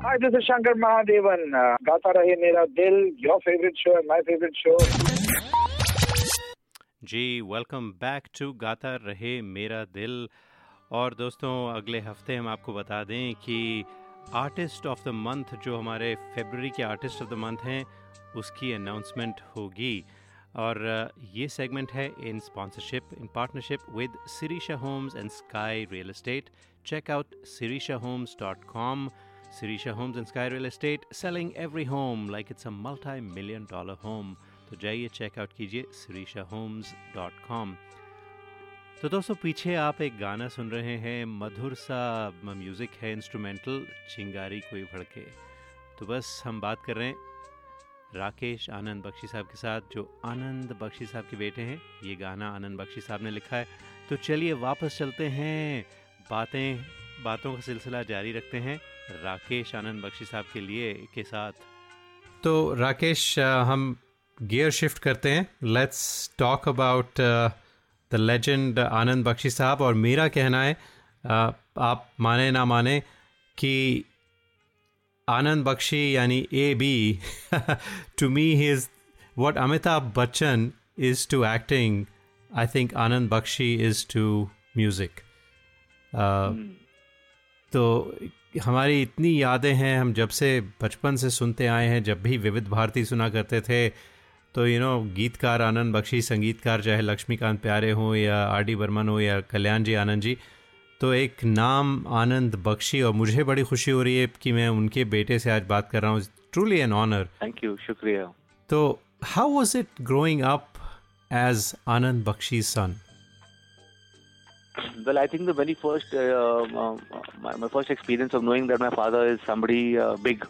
Speaker 8: Hi, this is Shankar Mahadevan. Uh, Gata Rahe Mera Dil, your favorite show and my favorite show.
Speaker 2: Ji welcome back to Gaata Rahe Mera दिल और दोस्तों अगले हफ़्ते हम आपको बता दें कि आर्टिस्ट ऑफ़ द मंथ जो हमारे फेबररी के आर्टिस्ट ऑफ़ द मंथ हैं उसकी अनाउंसमेंट होगी और ये सेगमेंट है in sponsorship in partnership with Sirisha Homes and Sky Real Estate check out Sirisha Homes dot com Sirisha Homes and Sky Real Estate selling every home like it's a multi-million dollar home. तो जाइए checkout कीजिए Sirisha Homes dot com तो दोस्तों, पीछे आप एक गाना सुन रहे हैं, मधुर सा म्यूज़िक है इंस्ट्रूमेंटल चिंगारी कोई भड़के। तो बस हम बात कर रहे हैं राकेश आनंद बख्शी साहब के साथ, जो आनंद बख्शी साहब के बेटे हैं। ये गाना आनंद बख्शी साहब ने लिखा है। तो चलिए वापस चलते हैं। बातें, बातों का सिलसिला जारी रखते हैं। राकेश आनंद बख्शी साहब के लिए के साथ। तो राकेश हम गियर शिफ्ट करते हैं। Let's talk about the legend Anand Bakshi sahab और मेरा कहना है uh, आप माने ना माने कि आनंद बख्शी यानी A B to me he is what Amitabh Bachchan is to acting I think Anand Bakshi is to music तो हमारी इतनी यादें हैं हम जब से बचपन से सुनते आए हैं जब भी विविध भारती सुना करते थे तो यू नो गीतकार आनंद बख्शी संगीतकार चाहे लक्ष्मीकांत प्यारे हों या आर डी बर्मन हो या कल्याण जी आनंद जी तो एक नाम आनंद बख्शी और मुझे बड़ी खुशी हो रही है कि मैं उनके बेटे से आज बात कर रहा हूँ। Truly an honour
Speaker 3: thank you शुक्रिया।
Speaker 2: तो how was it growing up as Anand Bakshi son
Speaker 3: well, I think the very first, uh, uh, my, my, first experience of knowing that my father is somebody uh, big,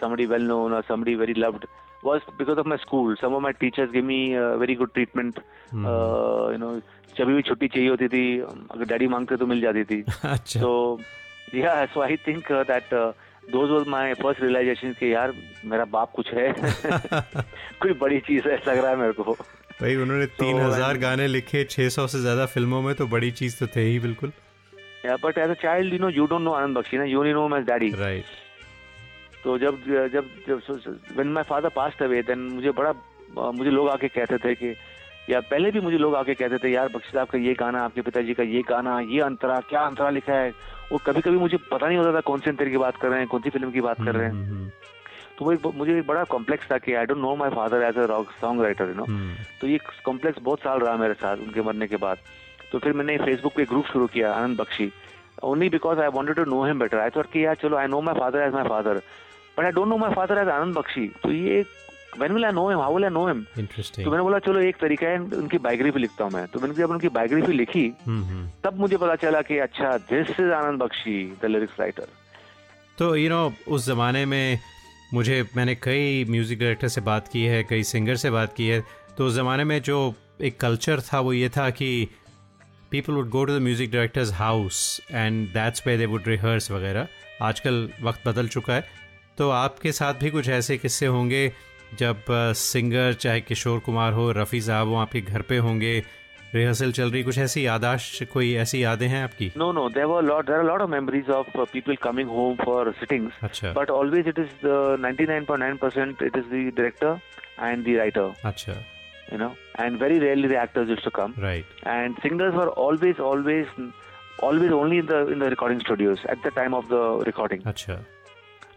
Speaker 3: somebody well known, or somebody very loved, was because of my school. Some of my teachers gave me uh, very good treatment. Mm. you know, जब भी छुट्टी चाहिए होती थी अगर daddy मांगते तो मिल जाती थी तो या so I think that those was my first realisation कि यार मेरा बाप कुछ है कोई बड़ी चीज़ है लग रहा है मेरे को
Speaker 2: भाई उन्होंने तीन so, हज़ार गाने लिखे छह सौ से ज़्यादा फ़िल्मों में तो बड़ी चीज़ तो थे ही बिल्कुल।
Speaker 3: But as a child you know you don't know Anand Bakshi ना you know my daddy
Speaker 2: right
Speaker 3: तो जब जब जब when my father passed away then मुझे बड़ा मुझे लोग आके कहते थे कि या पहले भी मुझे लोग आके कहते थे यार बख्शी साहब का ये गाना आपके पिताजी का ये गाना ये अंतरा क्या अंतरा लिखा है? वो कभी कभी मुझे पता नहीं होता था कौन से अंतर की बात कर रहे हैं कौन सी फ़िल्म की बात कर रहे हैं। तो वो मुझे एक बड़ा कॉम्प्लेक्स था कि I don't know my father as a rock song writer you know तो ये कॉम्प्लेक्स बहुत साल रहा मेरे साथ उनके मरने के बाद। तो फिर मैंने फेसबुक पे ग्रुप शुरू किया Anand Bakshi. Only because I wanted to know him better I thought कि यार चलो I know my father as my father but I don't know my father as Anand Bakshi. तो ये when will I know him? How will I know him?
Speaker 2: Interesting.
Speaker 3: तो मैंने बोला चलो एक तरीका है उनकी बायोग्राफी लिखता हूँ मैं। तो मैंने जब उनकी बायोग्राफी लिखी
Speaker 2: mm-hmm.
Speaker 3: तब मुझे पता चला कि अच्छा this is Anand Bakshi the lyrics writer
Speaker 2: तो यू you नो know, उस जमाने में मुझे, मैंने कई म्यूज़िक डायरेक्टर से बात की है, कई सिंगर से बात की है तो उस ज़माने में जो एक कल्चर था, वो ये था कि people would go to the music directors house and that's पे दे वुड रिहर्स वगैरह। आजकल वक्त बदल चुका है। तो आपके साथ भी कुछ ऐसे किस्से होंगे, जब सिंगर चाहे किशोर कुमार हो, रफ़ी साहब हो, आपके घर पे होंगे रिहर्सल चल रही कुछ ऐसी यादाश्त कोई ऐसी यादें हैं आपकी
Speaker 3: no no there were lot there are lot of memories of people coming home for sittings
Speaker 2: अच्छा
Speaker 3: but always it is the 99.9% it is the director and the writer
Speaker 2: अच्छा
Speaker 3: you know, and very rarely the actors used to come.
Speaker 2: Right.
Speaker 3: And singers were always, always, always only in the in the recording studios at the time of the recording.
Speaker 2: अच्छा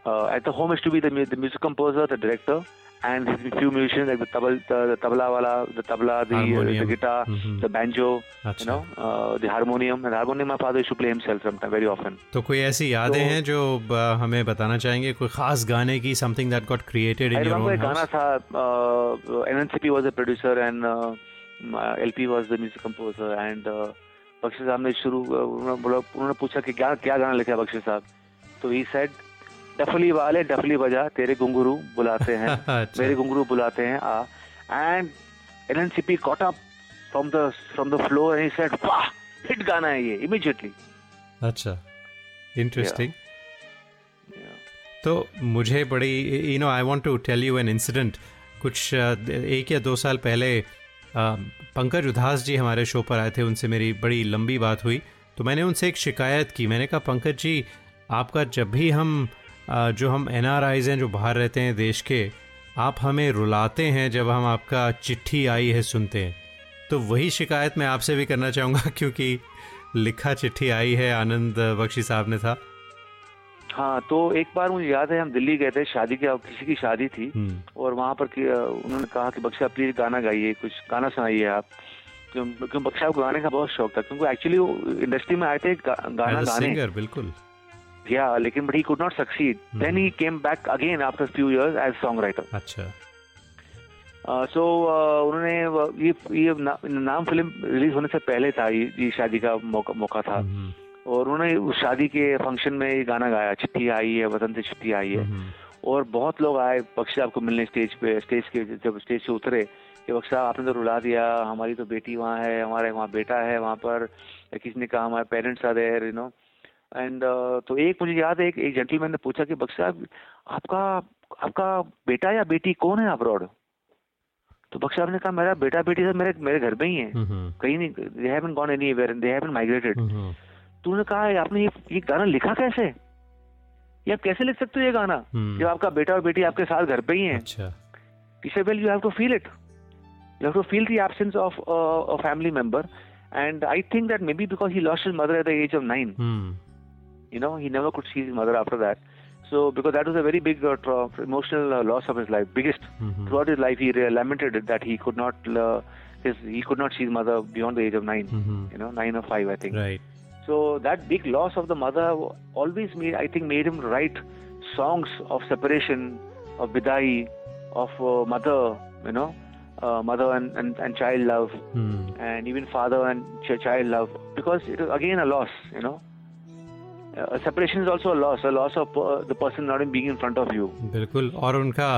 Speaker 3: Uh, at the home used to be the, the music composer, the director, and a few musicians like the tabla, the, the tabla wala, the tabla, the, uh, the guitar,
Speaker 2: Mhm.
Speaker 3: the banjo,
Speaker 2: अच्छा
Speaker 3: you know, uh, the harmonium. And harmonium, my father used to play himself sometime, very often.
Speaker 2: तो कोई ऐसी यादें
Speaker 3: तो-
Speaker 2: हैं जो हमें बताना चाहेंगे कोई खास गाने की something that got created
Speaker 3: I
Speaker 2: in your
Speaker 3: remember
Speaker 2: own
Speaker 3: एक गाना था uh, NNCP was the producer and uh, uh, LP was the music composer and uh, Bakshi साहब ने शुरू uh, उन्होंने पूछा कि क्या क्या गाना लिखा है बख्शी साहब तो ही सेड डफली वाले डफली बजा तेरे घुंघरू बुलाते हैं।
Speaker 2: अच्छा।
Speaker 3: मेरे घुंघरू बुलाते हैं आ। And एनएनसीपी caught up from the from the floor and said वाह हिट गाना है ये इमीडिएटली
Speaker 2: अच्छा इंटरेस्टिंग तो मुझे बड़ी you know I want to tell you an incident कुछ एक या दो साल पहले पंकज उधास जी हमारे शो पर आए थे उनसे मेरी बड़ी लंबी बात हुई। तो मैंने उनसे एक शिकायत की। मैंने कहा पंकज जी आपका जब भी हम जो हम एन हैं जो बाहर रहते हैं देश के आप हमें रुलाते हैं जब हम आपका चिट्ठी आई है सुनते हैं। तो वही शिकायत मैं आपसे भी करना चाहूँगा क्योंकि लिखा चिट्ठी आई है आनंद बख्शी साहब ने था।
Speaker 3: हाँ तो एक बार मुझे याद है हम दिल्ली गए थे शादी के किसी की शादी थी
Speaker 2: हम्म,
Speaker 3: और वहाँ पर उन्होंने कहा कि बख्शा प्लीज़ गाना गाइए कुछ गाना सुनाइए आप। क्यों क्यों बख्शा को गाने का बहुत शौक था क्योंकि एक्चुअली वो इंडस्ट्री में आए थे गा, गाना गाने।
Speaker 2: singer, बिल्कुल।
Speaker 3: या लेकिन but he could not succeed then he came back again after few years as song writer
Speaker 2: अच्छा।
Speaker 3: सो उन्होंने ये ये नाम फ़िल्म रिलीज़ होने से पहले था ये, शादी का मौका मौका था।
Speaker 2: हम्म,
Speaker 3: और उन्होंने उस शादी के फ़ंक्शन में ये गाना गाया चिट्ठी आई है वतन से चिट्ठी आई है।
Speaker 2: हम्म,
Speaker 3: और बहुत लोग आए बख्शी साहब को मिलने स्टेज पे स्टेज के जब स्टेज से उतरे कि बख्शी साहब आपने तो रुला दिया हमारी तो बेटी वहाँ है हमारे वहाँ बेटा है वहाँ पर किसी ने कहा हमारे parents are there you know and तो एक मुझे याद है एक, एक जेंटलमैन ने पूछा कि बख्शी साहब आपका आपका बेटा या बेटी कौन है अब्रॉड तो बख्शी साहब ने कहा मेरा बेटा बेटी सब मेरे मेरे घर में ही है।
Speaker 2: हम्म,
Speaker 3: कहीं नहीं they haven't gone anywhere they haven't migrated
Speaker 2: hmm,
Speaker 3: तो उन्होंने कहा "है, आपने ये ये गाना लिखा कैसे? ये आप कैसे लिख सकते हो ये गाना?
Speaker 2: हम्म,
Speaker 3: जब आपका बेटा और बेटी आपके साथ घर पे ही है।
Speaker 2: अच्छा।
Speaker 3: he said, well, you have to feel it. You have to feel the absence of uh, a family member. And I think that maybe because he lost his mother at the You know, he never could see his mother after that. So, because that was a very big uh, tra- emotional uh, loss of his life, biggest
Speaker 2: mm-hmm.
Speaker 3: throughout his life, he lamented it, that he could not uh, his he could not see his mother beyond the age of 9
Speaker 2: mm-hmm.
Speaker 3: You know, nine or five, I think.
Speaker 2: Right.
Speaker 3: So that big loss of the mother always made, I think, made him write songs of separation, of bidai, of uh, mother, you know, uh, mother and, and, and child love,
Speaker 2: hmm.
Speaker 3: and even father and ch- child love, because it was again a loss, you know. Uh, separation is also a loss, a loss of uh, the person not being in front of
Speaker 2: बिल्कुल और उनका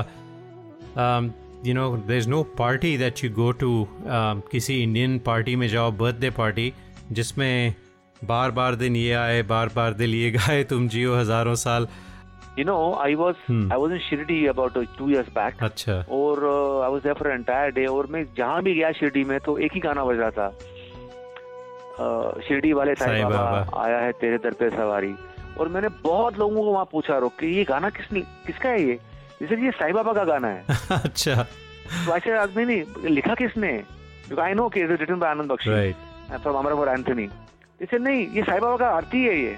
Speaker 2: you know there is no party that you go to किसी Indian party में जाओ birthday party जिसमें बार बार दिन ये आए बार बार दिल ये गाए तुम जियो हज़ारों साल
Speaker 3: You know, I was
Speaker 2: Hmm.
Speaker 3: I was in Shirdi about uh, two years back.
Speaker 2: अच्छा
Speaker 3: और I was there for entire day और मैं जहाँ भी गया शिरडी में तो एक ही गाना बज रहा था शिरडी वाले साईं बाबा
Speaker 2: बाबा।
Speaker 3: आया है तेरे दर पे सवारी। और मैंने बहुत लोगों को वहाँ पूछा रोक के ये गाना किसने किसका है ये? जैसे ये साईं बाबा का गाना है।
Speaker 2: अच्छा।
Speaker 3: तो ऐसे आदमी नहीं लिखा किसने? आई नो कि written by Anand
Speaker 2: Bakshi
Speaker 3: from Amarpur Anthony जैसे नहीं ये साईं बाबा का आरती है ये।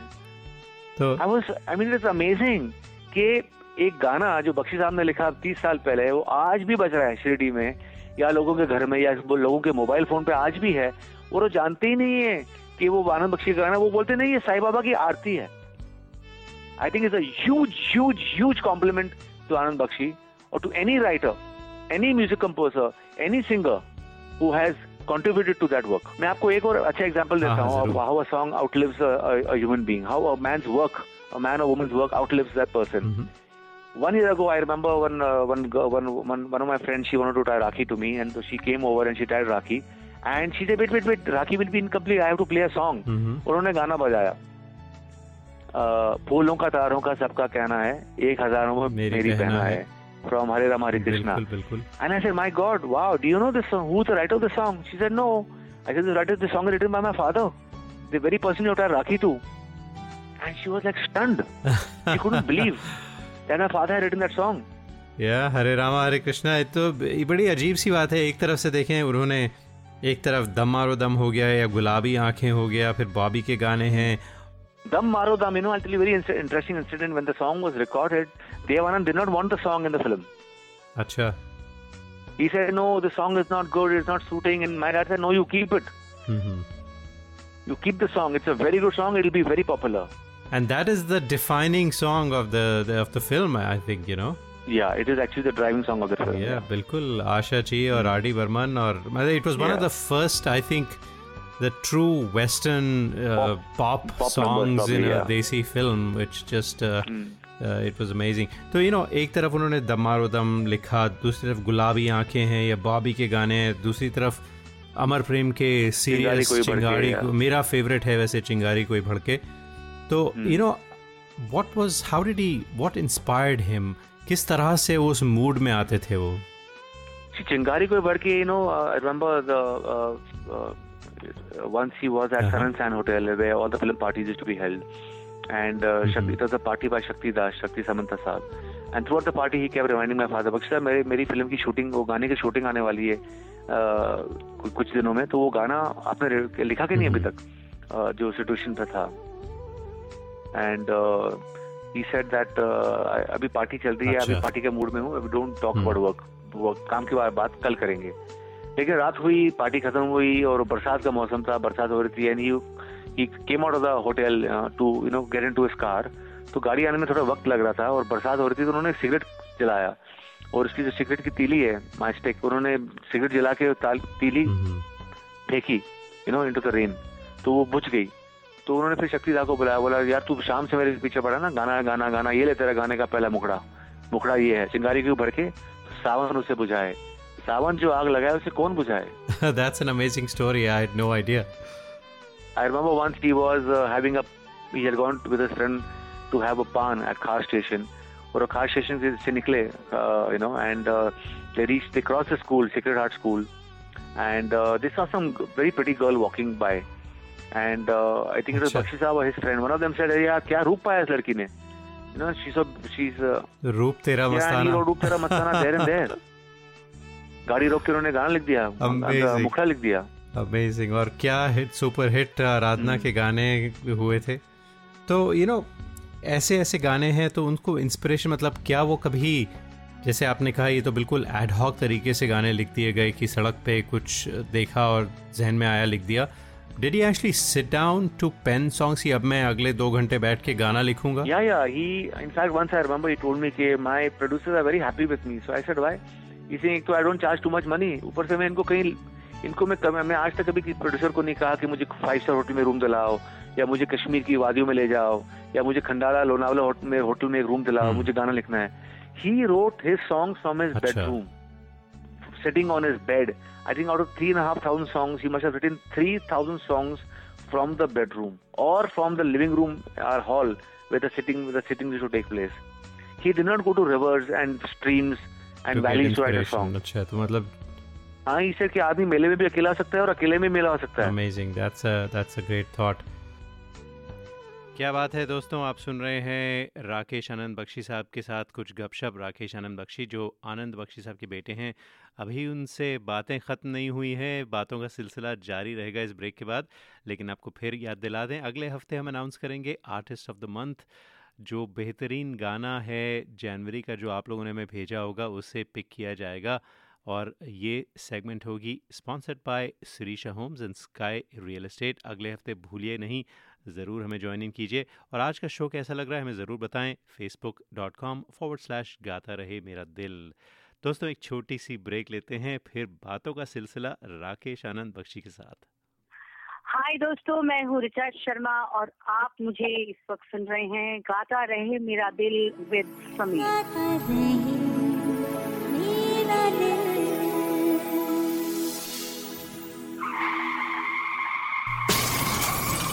Speaker 2: तो
Speaker 3: I was I mean it's amazing कि एक गाना जो बख्शी साहब ने लिखा तीस साल पहले वो आज भी बज रहा है शिरडी में या लोगों के घर में या लोगों के मोबाइल फ़ोन पे आज भी है। वो तो जानते ही नहीं है कि वो आनंद बख्शी कराना वो बोलते नहीं ये साई बाबा की आरती है। I think it's huge compliment to Anand Bakshi और to any writer any music composer any singer who has contributed to that work मैं आपको एक और अच्छा एग्ज़ाम्पल देता
Speaker 2: हाँ,
Speaker 3: हाँ, हूँ how a song outlives human being how a मैं वर्क मैन और women's work outlives that person One year ago, I remember uh, one, uh, one, one, one of my friends, she wanted to tie Rakhi to me, and so she came over and she tied Rakhi. And see bit bit bit Rakhi will be incomplete I to play a song उन्होंने गाना बजाया। फूलों का तारों का सबका कहना है एक हज़ारों में
Speaker 2: मेरी
Speaker 3: कहना
Speaker 2: है।
Speaker 3: From Hare Ram
Speaker 2: Hare Krishna
Speaker 3: and I said my god wow do you know this song who the writer of the song she said no I said the writer of the song is written by my father the very person you are Rakhi to and she was like stunned she couldn't believe that my father had written that song
Speaker 2: yeah Hare Rama हरे कृष्णा ये तो बड़ी अजीब सी बात है। एक तरफ़ से देखें उन्होंने एक तरफ दम मारो दम हो गया या गुलाबी आंखें हो गया फिर बॉबी के गाने हैं
Speaker 3: Dam Maro Dam, you know, I'll tell you a very interesting incident. When the song was recorded, Devanand did not want the song in the film.
Speaker 2: Acha.
Speaker 3: He said, no, the song is not good, it's not suiting. And my dad said, no, you keep it.
Speaker 2: Mm-hmm.
Speaker 3: You keep the song. It's a very good song. It'll be very popular.
Speaker 2: And that is the defining song of the, the of the film, I think, you know. First I think the देसी तरफ़ उन्होंने दमारो दम लिखा दूसरी तरफ़ गुलाबी आँखें हैं या बॉबी के गाने हैं दूसरी तरफ़ अमर प्रेम के सीरियस चिंगारी मेरा फेवरेट है वैसे चिंगारी कोई भड़के तो you know what was how did he what inspired him किस तरह से उस मूड में आते थे वो?
Speaker 3: चिंगारी को बढ़ के you know I remember once he was at sun sand hotel where all the film parties to be held and Shakti the party by Shakti Das Shakti Samanta sahab and throughout the party he केवर reminding my father बक्सर मेरी मेरी film की shooting वो गाने की shooting आने वाली है uh, कुछ दिनों में तो वो गाना आपने लिखा के नहीं अभी तक uh, जो सिचुएशन पे था एंड ही सेड दैट अभी पार्टी चल रही है अभी
Speaker 2: अच्छा।
Speaker 3: पार्टी के मूड में हूँ अभी don't
Speaker 2: talk.
Speaker 3: About work work काम की बात कल करेंगे। लेकिन रात हुई पार्टी खत्म हुई और बरसात का मौसम था बरसात हो रही थी and he came out of the hotel to you know get into car तो गाड़ी आने में थोड़ा वक्त लग रहा था और बरसात हो रही थी तो उन्होंने सिगरेट जलाया। और उसकी जो सिगरेट की तीली है मास्टिक उन्होंने सिगरेट जला के ताल- तीली
Speaker 2: हम्म,
Speaker 3: फेंकी you know into the rain तो वो बुझ गई। तो उन्होंने फिर शक्ति दा को बुलाया बोला यार तू शाम से मेरे पीछे पड़ा ना गाना गाना गाना ये ले तेरा गाने का पहला मुखड़ा मुखड़ा ये है सिंगारी क्यों भर के तो सावन उसे बुझाए सावन जो आग लगाए उसे कौन बुझाए?
Speaker 2: That's an amazing story I had no idea
Speaker 3: I remember once he was having a he had gone with a friend to have a paan at Khar station और खास स्टेशन से निकले you know and they reach they cross the school sacred heart school and this are some very pretty girl walking by it was
Speaker 2: अच्छा।
Speaker 3: Bakshi Saab or his friend. One of them said यार क्या रूप पाया इस लड़की ने? You know she's a she's uh,
Speaker 2: रूप तेरा मस्ताना।
Speaker 3: wrote रूप तेरा मस्ताना there and there. गाड़ी रोक के उन्होंने गाना लिख दिया. मुखड़ा लिख दिया।
Speaker 2: अमेजिंग और क्या हिट सुपर हिट आराधना
Speaker 3: हम्म।
Speaker 2: के गाने हुए थे। तो यू नो ऐसे ऐसे गाने हैं तो उनको इंस्पिरेशन मतलब क्या वो कभी जैसे आपने कहा ये तो बिल्कुल एडहॉक तरीके से गाने लिख दिए गए कि सड़क पे कुछ देखा और जहन में आया लिख दिया। Did he actually sit down to pen songs कि अब मैं अगले दो घंटे बैठ के गाना लिखूँगा
Speaker 3: Yeah, yeah. He, in fact, once I remember he told me कि my producers are very happy with me. So I said, why? He saying तो I don't charge too much money. ऊपर से मैं इनको कहीं इनको मैं कम मैं आज तक कभी किसी प्रोड्यूसर को नहीं कहा कि मुझे फाइव स्टार होटल में रूम दिलाओ या मुझे कश्मीर की वादियों में ले जाओ या मुझे खंडाला लोनावला होटल में होटल में एक रूम दिलाओ
Speaker 2: हम्म।
Speaker 3: मुझे गाना लिखना है he wrote his songs from
Speaker 2: his.
Speaker 3: Bedroom sitting on his bed. I think out of three and a half thousand songs, he must have written three thousand songs from the bedroom or from the living room or hall where the sitting where the sitting used to take place. He did not go to rivers and streams and
Speaker 2: To get
Speaker 3: valleys to write a
Speaker 2: inspiration.
Speaker 3: song.
Speaker 2: अच्छा तो मतलब
Speaker 3: हाँ इसे कि आदमी मेले में भी अकेला आ सकता है और अकेले में मेला हो सकता है
Speaker 2: amazing that's a that's a great thought क्या बात है दोस्तों? आप सुन रहे हैं राकेश आनंद बख्शी साहब के साथ कुछ गपशप। राकेश आनंद बख्शी जो आनंद बख्शी साहब के बेटे हैं, अभी उनसे बातें ख़त्म नहीं हुई हैं। बातों का सिलसिला जारी रहेगा इस ब्रेक के बाद, लेकिन आपको फिर याद दिला दें, अगले हफ़्ते हम अनाउंस करेंगे आर्टिस्ट ऑफ़ द मंथ जो बेहतरीन गाना है जनवरी का, जो आप लोगों ने हमें भेजा होगा उससे पिक किया जाएगा। और ये सेगमेंट होगी sponsored by Sirisha Homes and Sky Real Estate अगले हफ़्ते भूलिए नहीं ज़रूर हमें ज्वाइन इन कीजिए। और आज का शो कैसा लग रहा है हमें ज़रूर बताएँ। Facebook dot com forward slash गाता रहे मेरा दिल। दोस्तों एक छोटी सी ब्रेक लेते हैं। फिर बातों का सिलसिला राकेश आनंद बख्शी के साथ।
Speaker 6: हाय दोस्तों मैं हूँ रिचा शर्मा और आप मुझे इस वक्त सुन रहे हैं गाता रहे मेरा दिल with Sameer.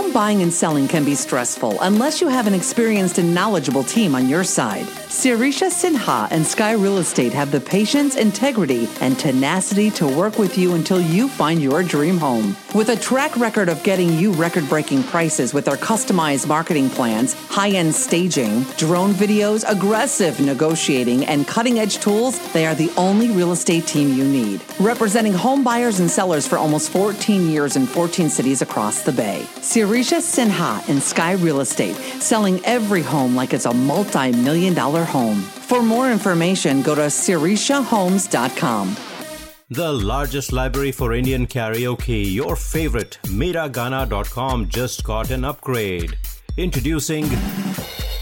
Speaker 5: Home buying and selling can be stressful unless you have an experienced and knowledgeable team on your side. Sirisha Sinha and Sky Real Estate have the patience, integrity, and tenacity to work with you until you find your dream home. With a track record of getting you record breaking prices with their customized marketing plans, high end staging, drone videos, aggressive negotiating, and cutting edge tools, they are the only real estate team you need. Representing home buyers and sellers for almost 14 years in 14 cities across the Bay. Sirisha Sinha and Sky Real Estate, selling every home like it's a multi million dollar home. For more information, go to sirishahomes.com.
Speaker 2: The largest library for Indian karaoke, your favorite, Miragana.com just got an upgrade. Introducing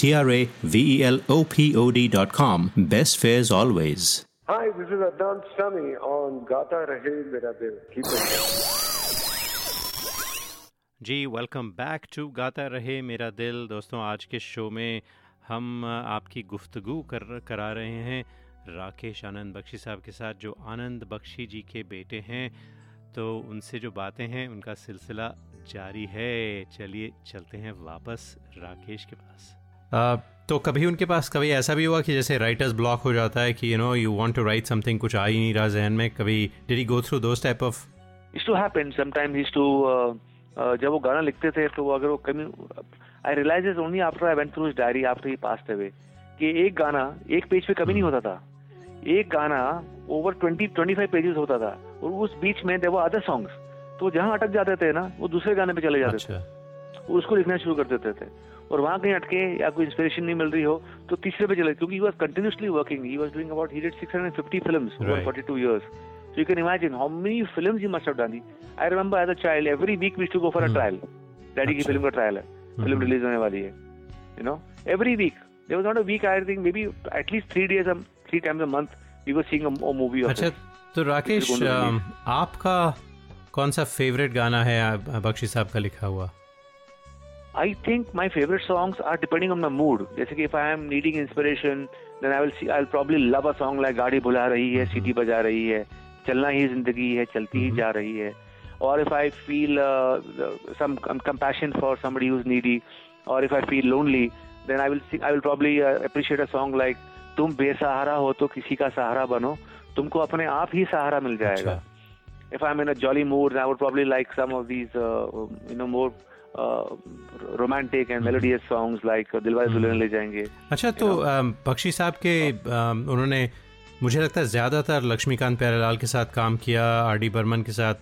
Speaker 2: T R A V E L O P O D.com. Best fares always.
Speaker 4: Hi, this is Adnan Sami on Gata Rahe Mera Dil. Keep it.
Speaker 2: Ji welcome back to Gaata Rahe Mera दिल दोस्तों आज के show में हम आपकी गुफ्तगू कर करा रहे हैं राकेश आनंद बख्शी साहब के साथ जो आनंद बख्शी जी के बेटे हैं तो उनसे जो बातें हैं उनका सिलसिला जारी है चलिए चलते हैं वापस राकेश के पास तो कभी उनके पास कभी ऐसा भी हुआ कि जैसे राइटर्स ब्लॉक हो जाता है कि you know you want to write something कुछ आ ही नहीं रहा जहन में? कभी did he go through those type
Speaker 3: of to happen sometimes used to uh, uh, जब वो गाना लिखते थे तो वो अगर वो कमी I realize is only after I went through his diary after he passed away कि एक गाना एक पेज पे कभी नहीं होता था। एक गाना over twenty twenty five pages होता था और उस बीच में देवर अदर सॉन्ग्स तो जहाँ अटक जाते थे ना वो दूसरे गाने पे चले जाते थे।
Speaker 2: अच्छा।
Speaker 3: वो उसको लिखना शुरू कर देते थे। और वहाँ कहीं अटके या कोई इंस्पिरेशन नहीं मिल रही हो तो तीसरे पे चले। क्योंकि he was continuously working he was doing about he did 650 films over
Speaker 2: Right.
Speaker 3: 42 years. So you can imagine how many films he must have done. I remember as a child every week we used to go for a trial. Daddy की। Film का trial है film release होने वाली है you know every week there was not a week I think maybe at least 3 days three times a month we were seeing a movie
Speaker 2: अच्छा तो राकेश आपका कौन सा फेवरेट गाना है बख्शी साहब का लिखा हुआ?
Speaker 3: I think my favourite songs are depending on my mood जैसे कि if I am needing inspiration then I will see I probably love a song like गाड़ी बुला रही है सीटी बजा रही है चलना ही ज़िंदगी है चलती ही जा रही है और if I feel some for somebody who's needy और if I feel lonely then I will I will probably appreciate a song like तुम बेसहारा हो तो किसी का सहारा बनो तुमको अपने आप ही सहारा मिल जाएगा. If I am in a jolly mood I would probably like some of these you know more romantic and melodious songs like uh, Dilwale Dulhania Le Jayenge.
Speaker 2: अच्छा तो बख्शी साहब के उन्होंने मुझे लगता है ज़्यादातर लक्ष्मीकांत प्यारेलाल के साथ काम किया आर डी बर्मन के साथ।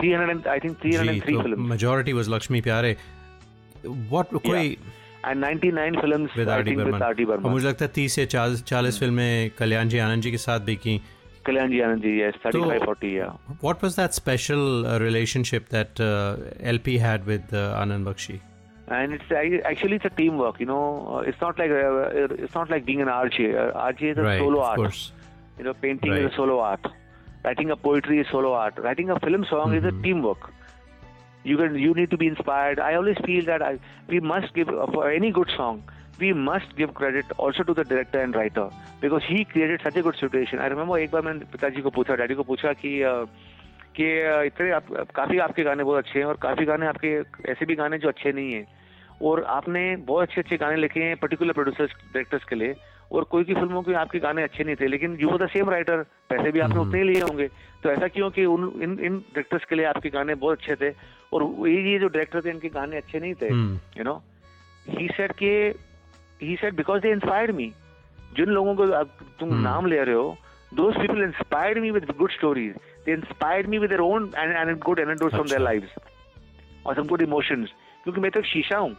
Speaker 3: 300, and, I think 303 films
Speaker 2: majority was Laxmi Pyare. What कोई
Speaker 3: and 99 films
Speaker 2: with
Speaker 3: I
Speaker 2: R D
Speaker 3: think with Burman.
Speaker 2: मुझे लगता है तीस से चालीस फ़िल्में कल्याण जी आनंद जी के साथ भी की।
Speaker 3: Kalyan Ji Anand Ji, yes, 35,
Speaker 2: So-
Speaker 3: 40, yeah.
Speaker 2: What was that special uh, relationship that uh, LP had with uh, Anand Bakshi?
Speaker 3: And it's actually it's a teamwork, you know. Uh, it's not like uh, it's not like being an RJ. Uh, RJ is a
Speaker 2: right,
Speaker 3: solo art.
Speaker 2: course.
Speaker 3: You know, painting is a solo art. Writing a poetry is solo art. Writing a film song is a
Speaker 2: Mhm.
Speaker 3: teamwork. You can you need to be inspired. I always feel that I, we must give uh, for any good song. We must give credit also to the director and writer because he created such a good situation. I remember एक बार मैंने पिताजी को पूछा daddy को पूछा कि कि इतने आप, काफ़ी आपके गाने बहुत अच्छे हैं और काफ़ी गाने आपके ऐसे भी गाने जो अच्छे नहीं हैं। और आपने बहुत अच्छे अच्छे गाने लिखे हैं पर्टिकुलर प्रोड्यूसर्स डायरेक्टर्स के लिए और कोई की फ़िल्मों के आपके गाने अच्छे नहीं थे लेकिन यू वो द सेम राइटर पैसे भी आपने उतने ही लिए होंगे। तो ऐसा क्यों कि उन इन इन डायरेक्टर्स के लिए आपके गाने बहुत अच्छे थे? और ये ये जो डायरेक्टर थे इनके गाने अच्छे नहीं थे यू नो ही सेड के He said because they inspired me जिन लोगों को आप तुम नाम ले रहे हो those people inspired me with good stories. They inspired me with their own and, and good anecdotes from their lives or some good emotions. क्योंकि मैं तो एक शीशा हूँ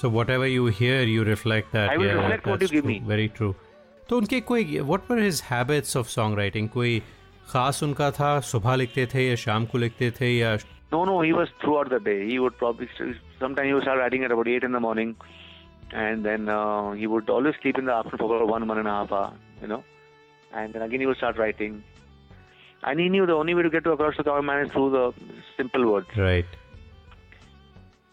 Speaker 2: So whatever you hear, you reflect that.
Speaker 3: I will
Speaker 2: yeah,
Speaker 3: reflect what
Speaker 2: that's
Speaker 3: you give
Speaker 2: true,
Speaker 3: me.
Speaker 2: Very true. तो उनके कोई what were his habits of songwriting? कोई खास उनका था सुबह लिखते थे या शाम को लिखते थे या
Speaker 3: No, no, he was throughout the day. He would probably sometimes he would start writing at about eight in the morning, and then uh, he would always sleep in the afternoon for about one one and a half hour. You know, and then again he would start writing. And he knew the only way to get to across the man is through the simple words.
Speaker 2: right?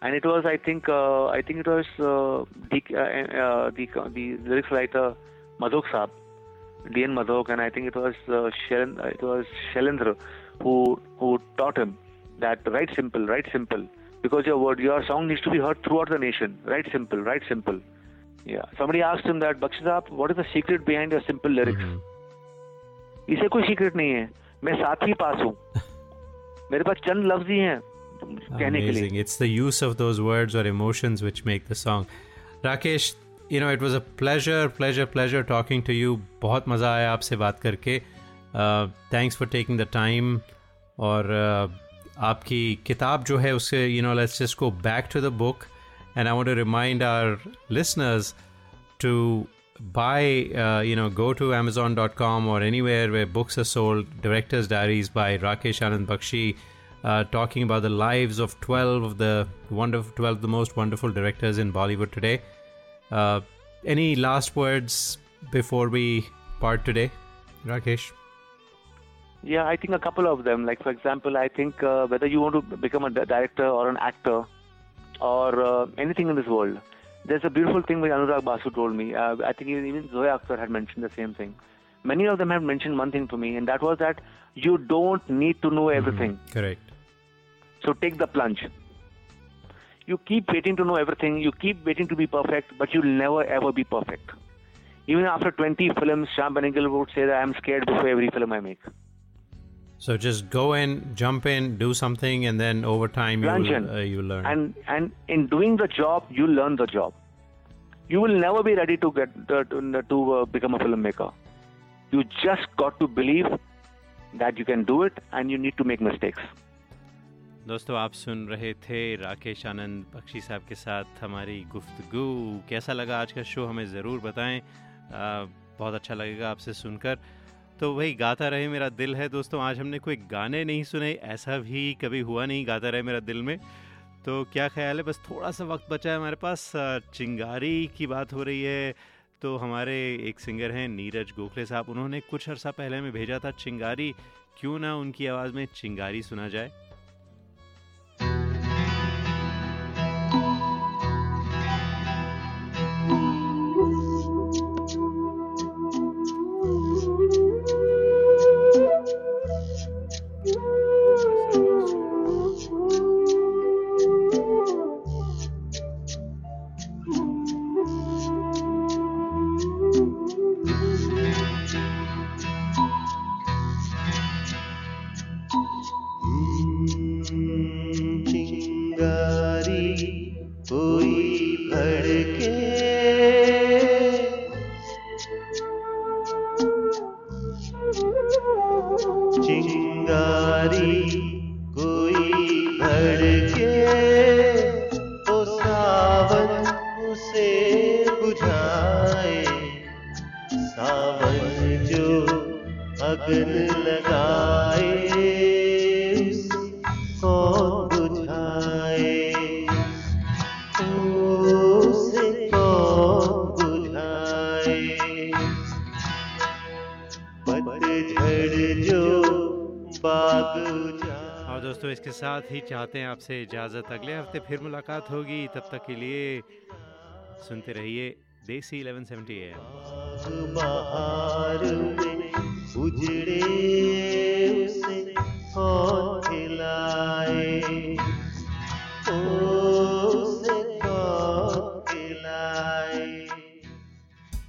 Speaker 3: And it was, I think, uh, I think it was uh, the, uh, uh, the the lyrics writer Madhok Saab, D.N. Madhok, and I think it was uh, it was Shailendra who who taught him that write simple, write simple, because your word, your song needs to be heard throughout the nation. Write simple, write simple. Yeah. Somebody asked him that, Bakshi Saab, what is the secret behind your simple lyrics? इसे कोई secret नहीं है मैं सातवीं पास हूँ मेरे पास चंद लफ्ज ही हैं कहने के लिए.
Speaker 2: It's the use of those words or emotions which make the song. Rakesh, you know, it was a pleasure, pleasure, pleasure talking to you. बहुत मज़ा आया आपसे बात करके. Uh, thanks for taking the time. और uh, आपकी किताब जो है उससे, you know, let's just go back to the book. And I want to remind our listeners to buy, uh, you know, go to Amazon.com or anywhere where books are sold. Director's Diaries by Rakesh Anand Bakshi, uh, talking about the lives of 12 of the wonderful, 12 of the most wonderful directors in Bollywood today. Uh, any last words before we part today, Rakesh?
Speaker 3: Yeah, I think a couple of them. Like, for example, I think uh, whether you want to become a director or an actor or uh, anything in this world, there's a beautiful thing which Anurag Basu told me. Uh, I think even even Zoya Akhtar had mentioned the same thing. Many of them have mentioned one thing to me, and that was that you don't need to know everything.
Speaker 2: Correct.
Speaker 3: So take the plunge. You keep waiting to know everything, you keep waiting to be perfect, but you'll never ever be perfect. Even after 20 films, Sham Benegal would say that I'm scared before every film I make.
Speaker 2: So just go in, jump in, do something, and then over time you'll,
Speaker 3: in.
Speaker 2: uh, you'll learn.
Speaker 3: And and in doing the job, you learn the job. You will never be ready to get uh, to, to uh, become a filmmaker. You just got to believe that you can do it, and you need to make mistakes.
Speaker 2: दोस्तों आप सुन रहे थे राकेश आनंद बख्शी साहब के साथ हमारी गुफ्तगू कैसा लगा आज का शो हमें ज़रूर बताएँ आ, बहुत अच्छा लगेगा आपसे सुनकर तो वही गाता रहे मेरा दिल है दोस्तों। आज हमने कोई गाने नहीं सुने, ऐसा भी कभी हुआ नहीं गाता रहे मेरा दिल में। तो क्या ख्याल है? बस थोड़ा सा वक्त बचा है हमारे पास। चिंगारी की बात हो रही है। तो हमारे एक सिंगर हैं नीरज गोखले साहब। उन्होंने कुछ अर्सा पहले हमें भेजा था, चिंगारी। क्यों ना उनकी आवाज़ में चिंगारी सुना जाए। चाहते हैं आपसे इजाज़त। अगले हफ़्ते फिर मुलाकात होगी। तब तक के लिए सुनते रहिए देसी 1170 एम
Speaker 9: बहार में उजड़े से कौन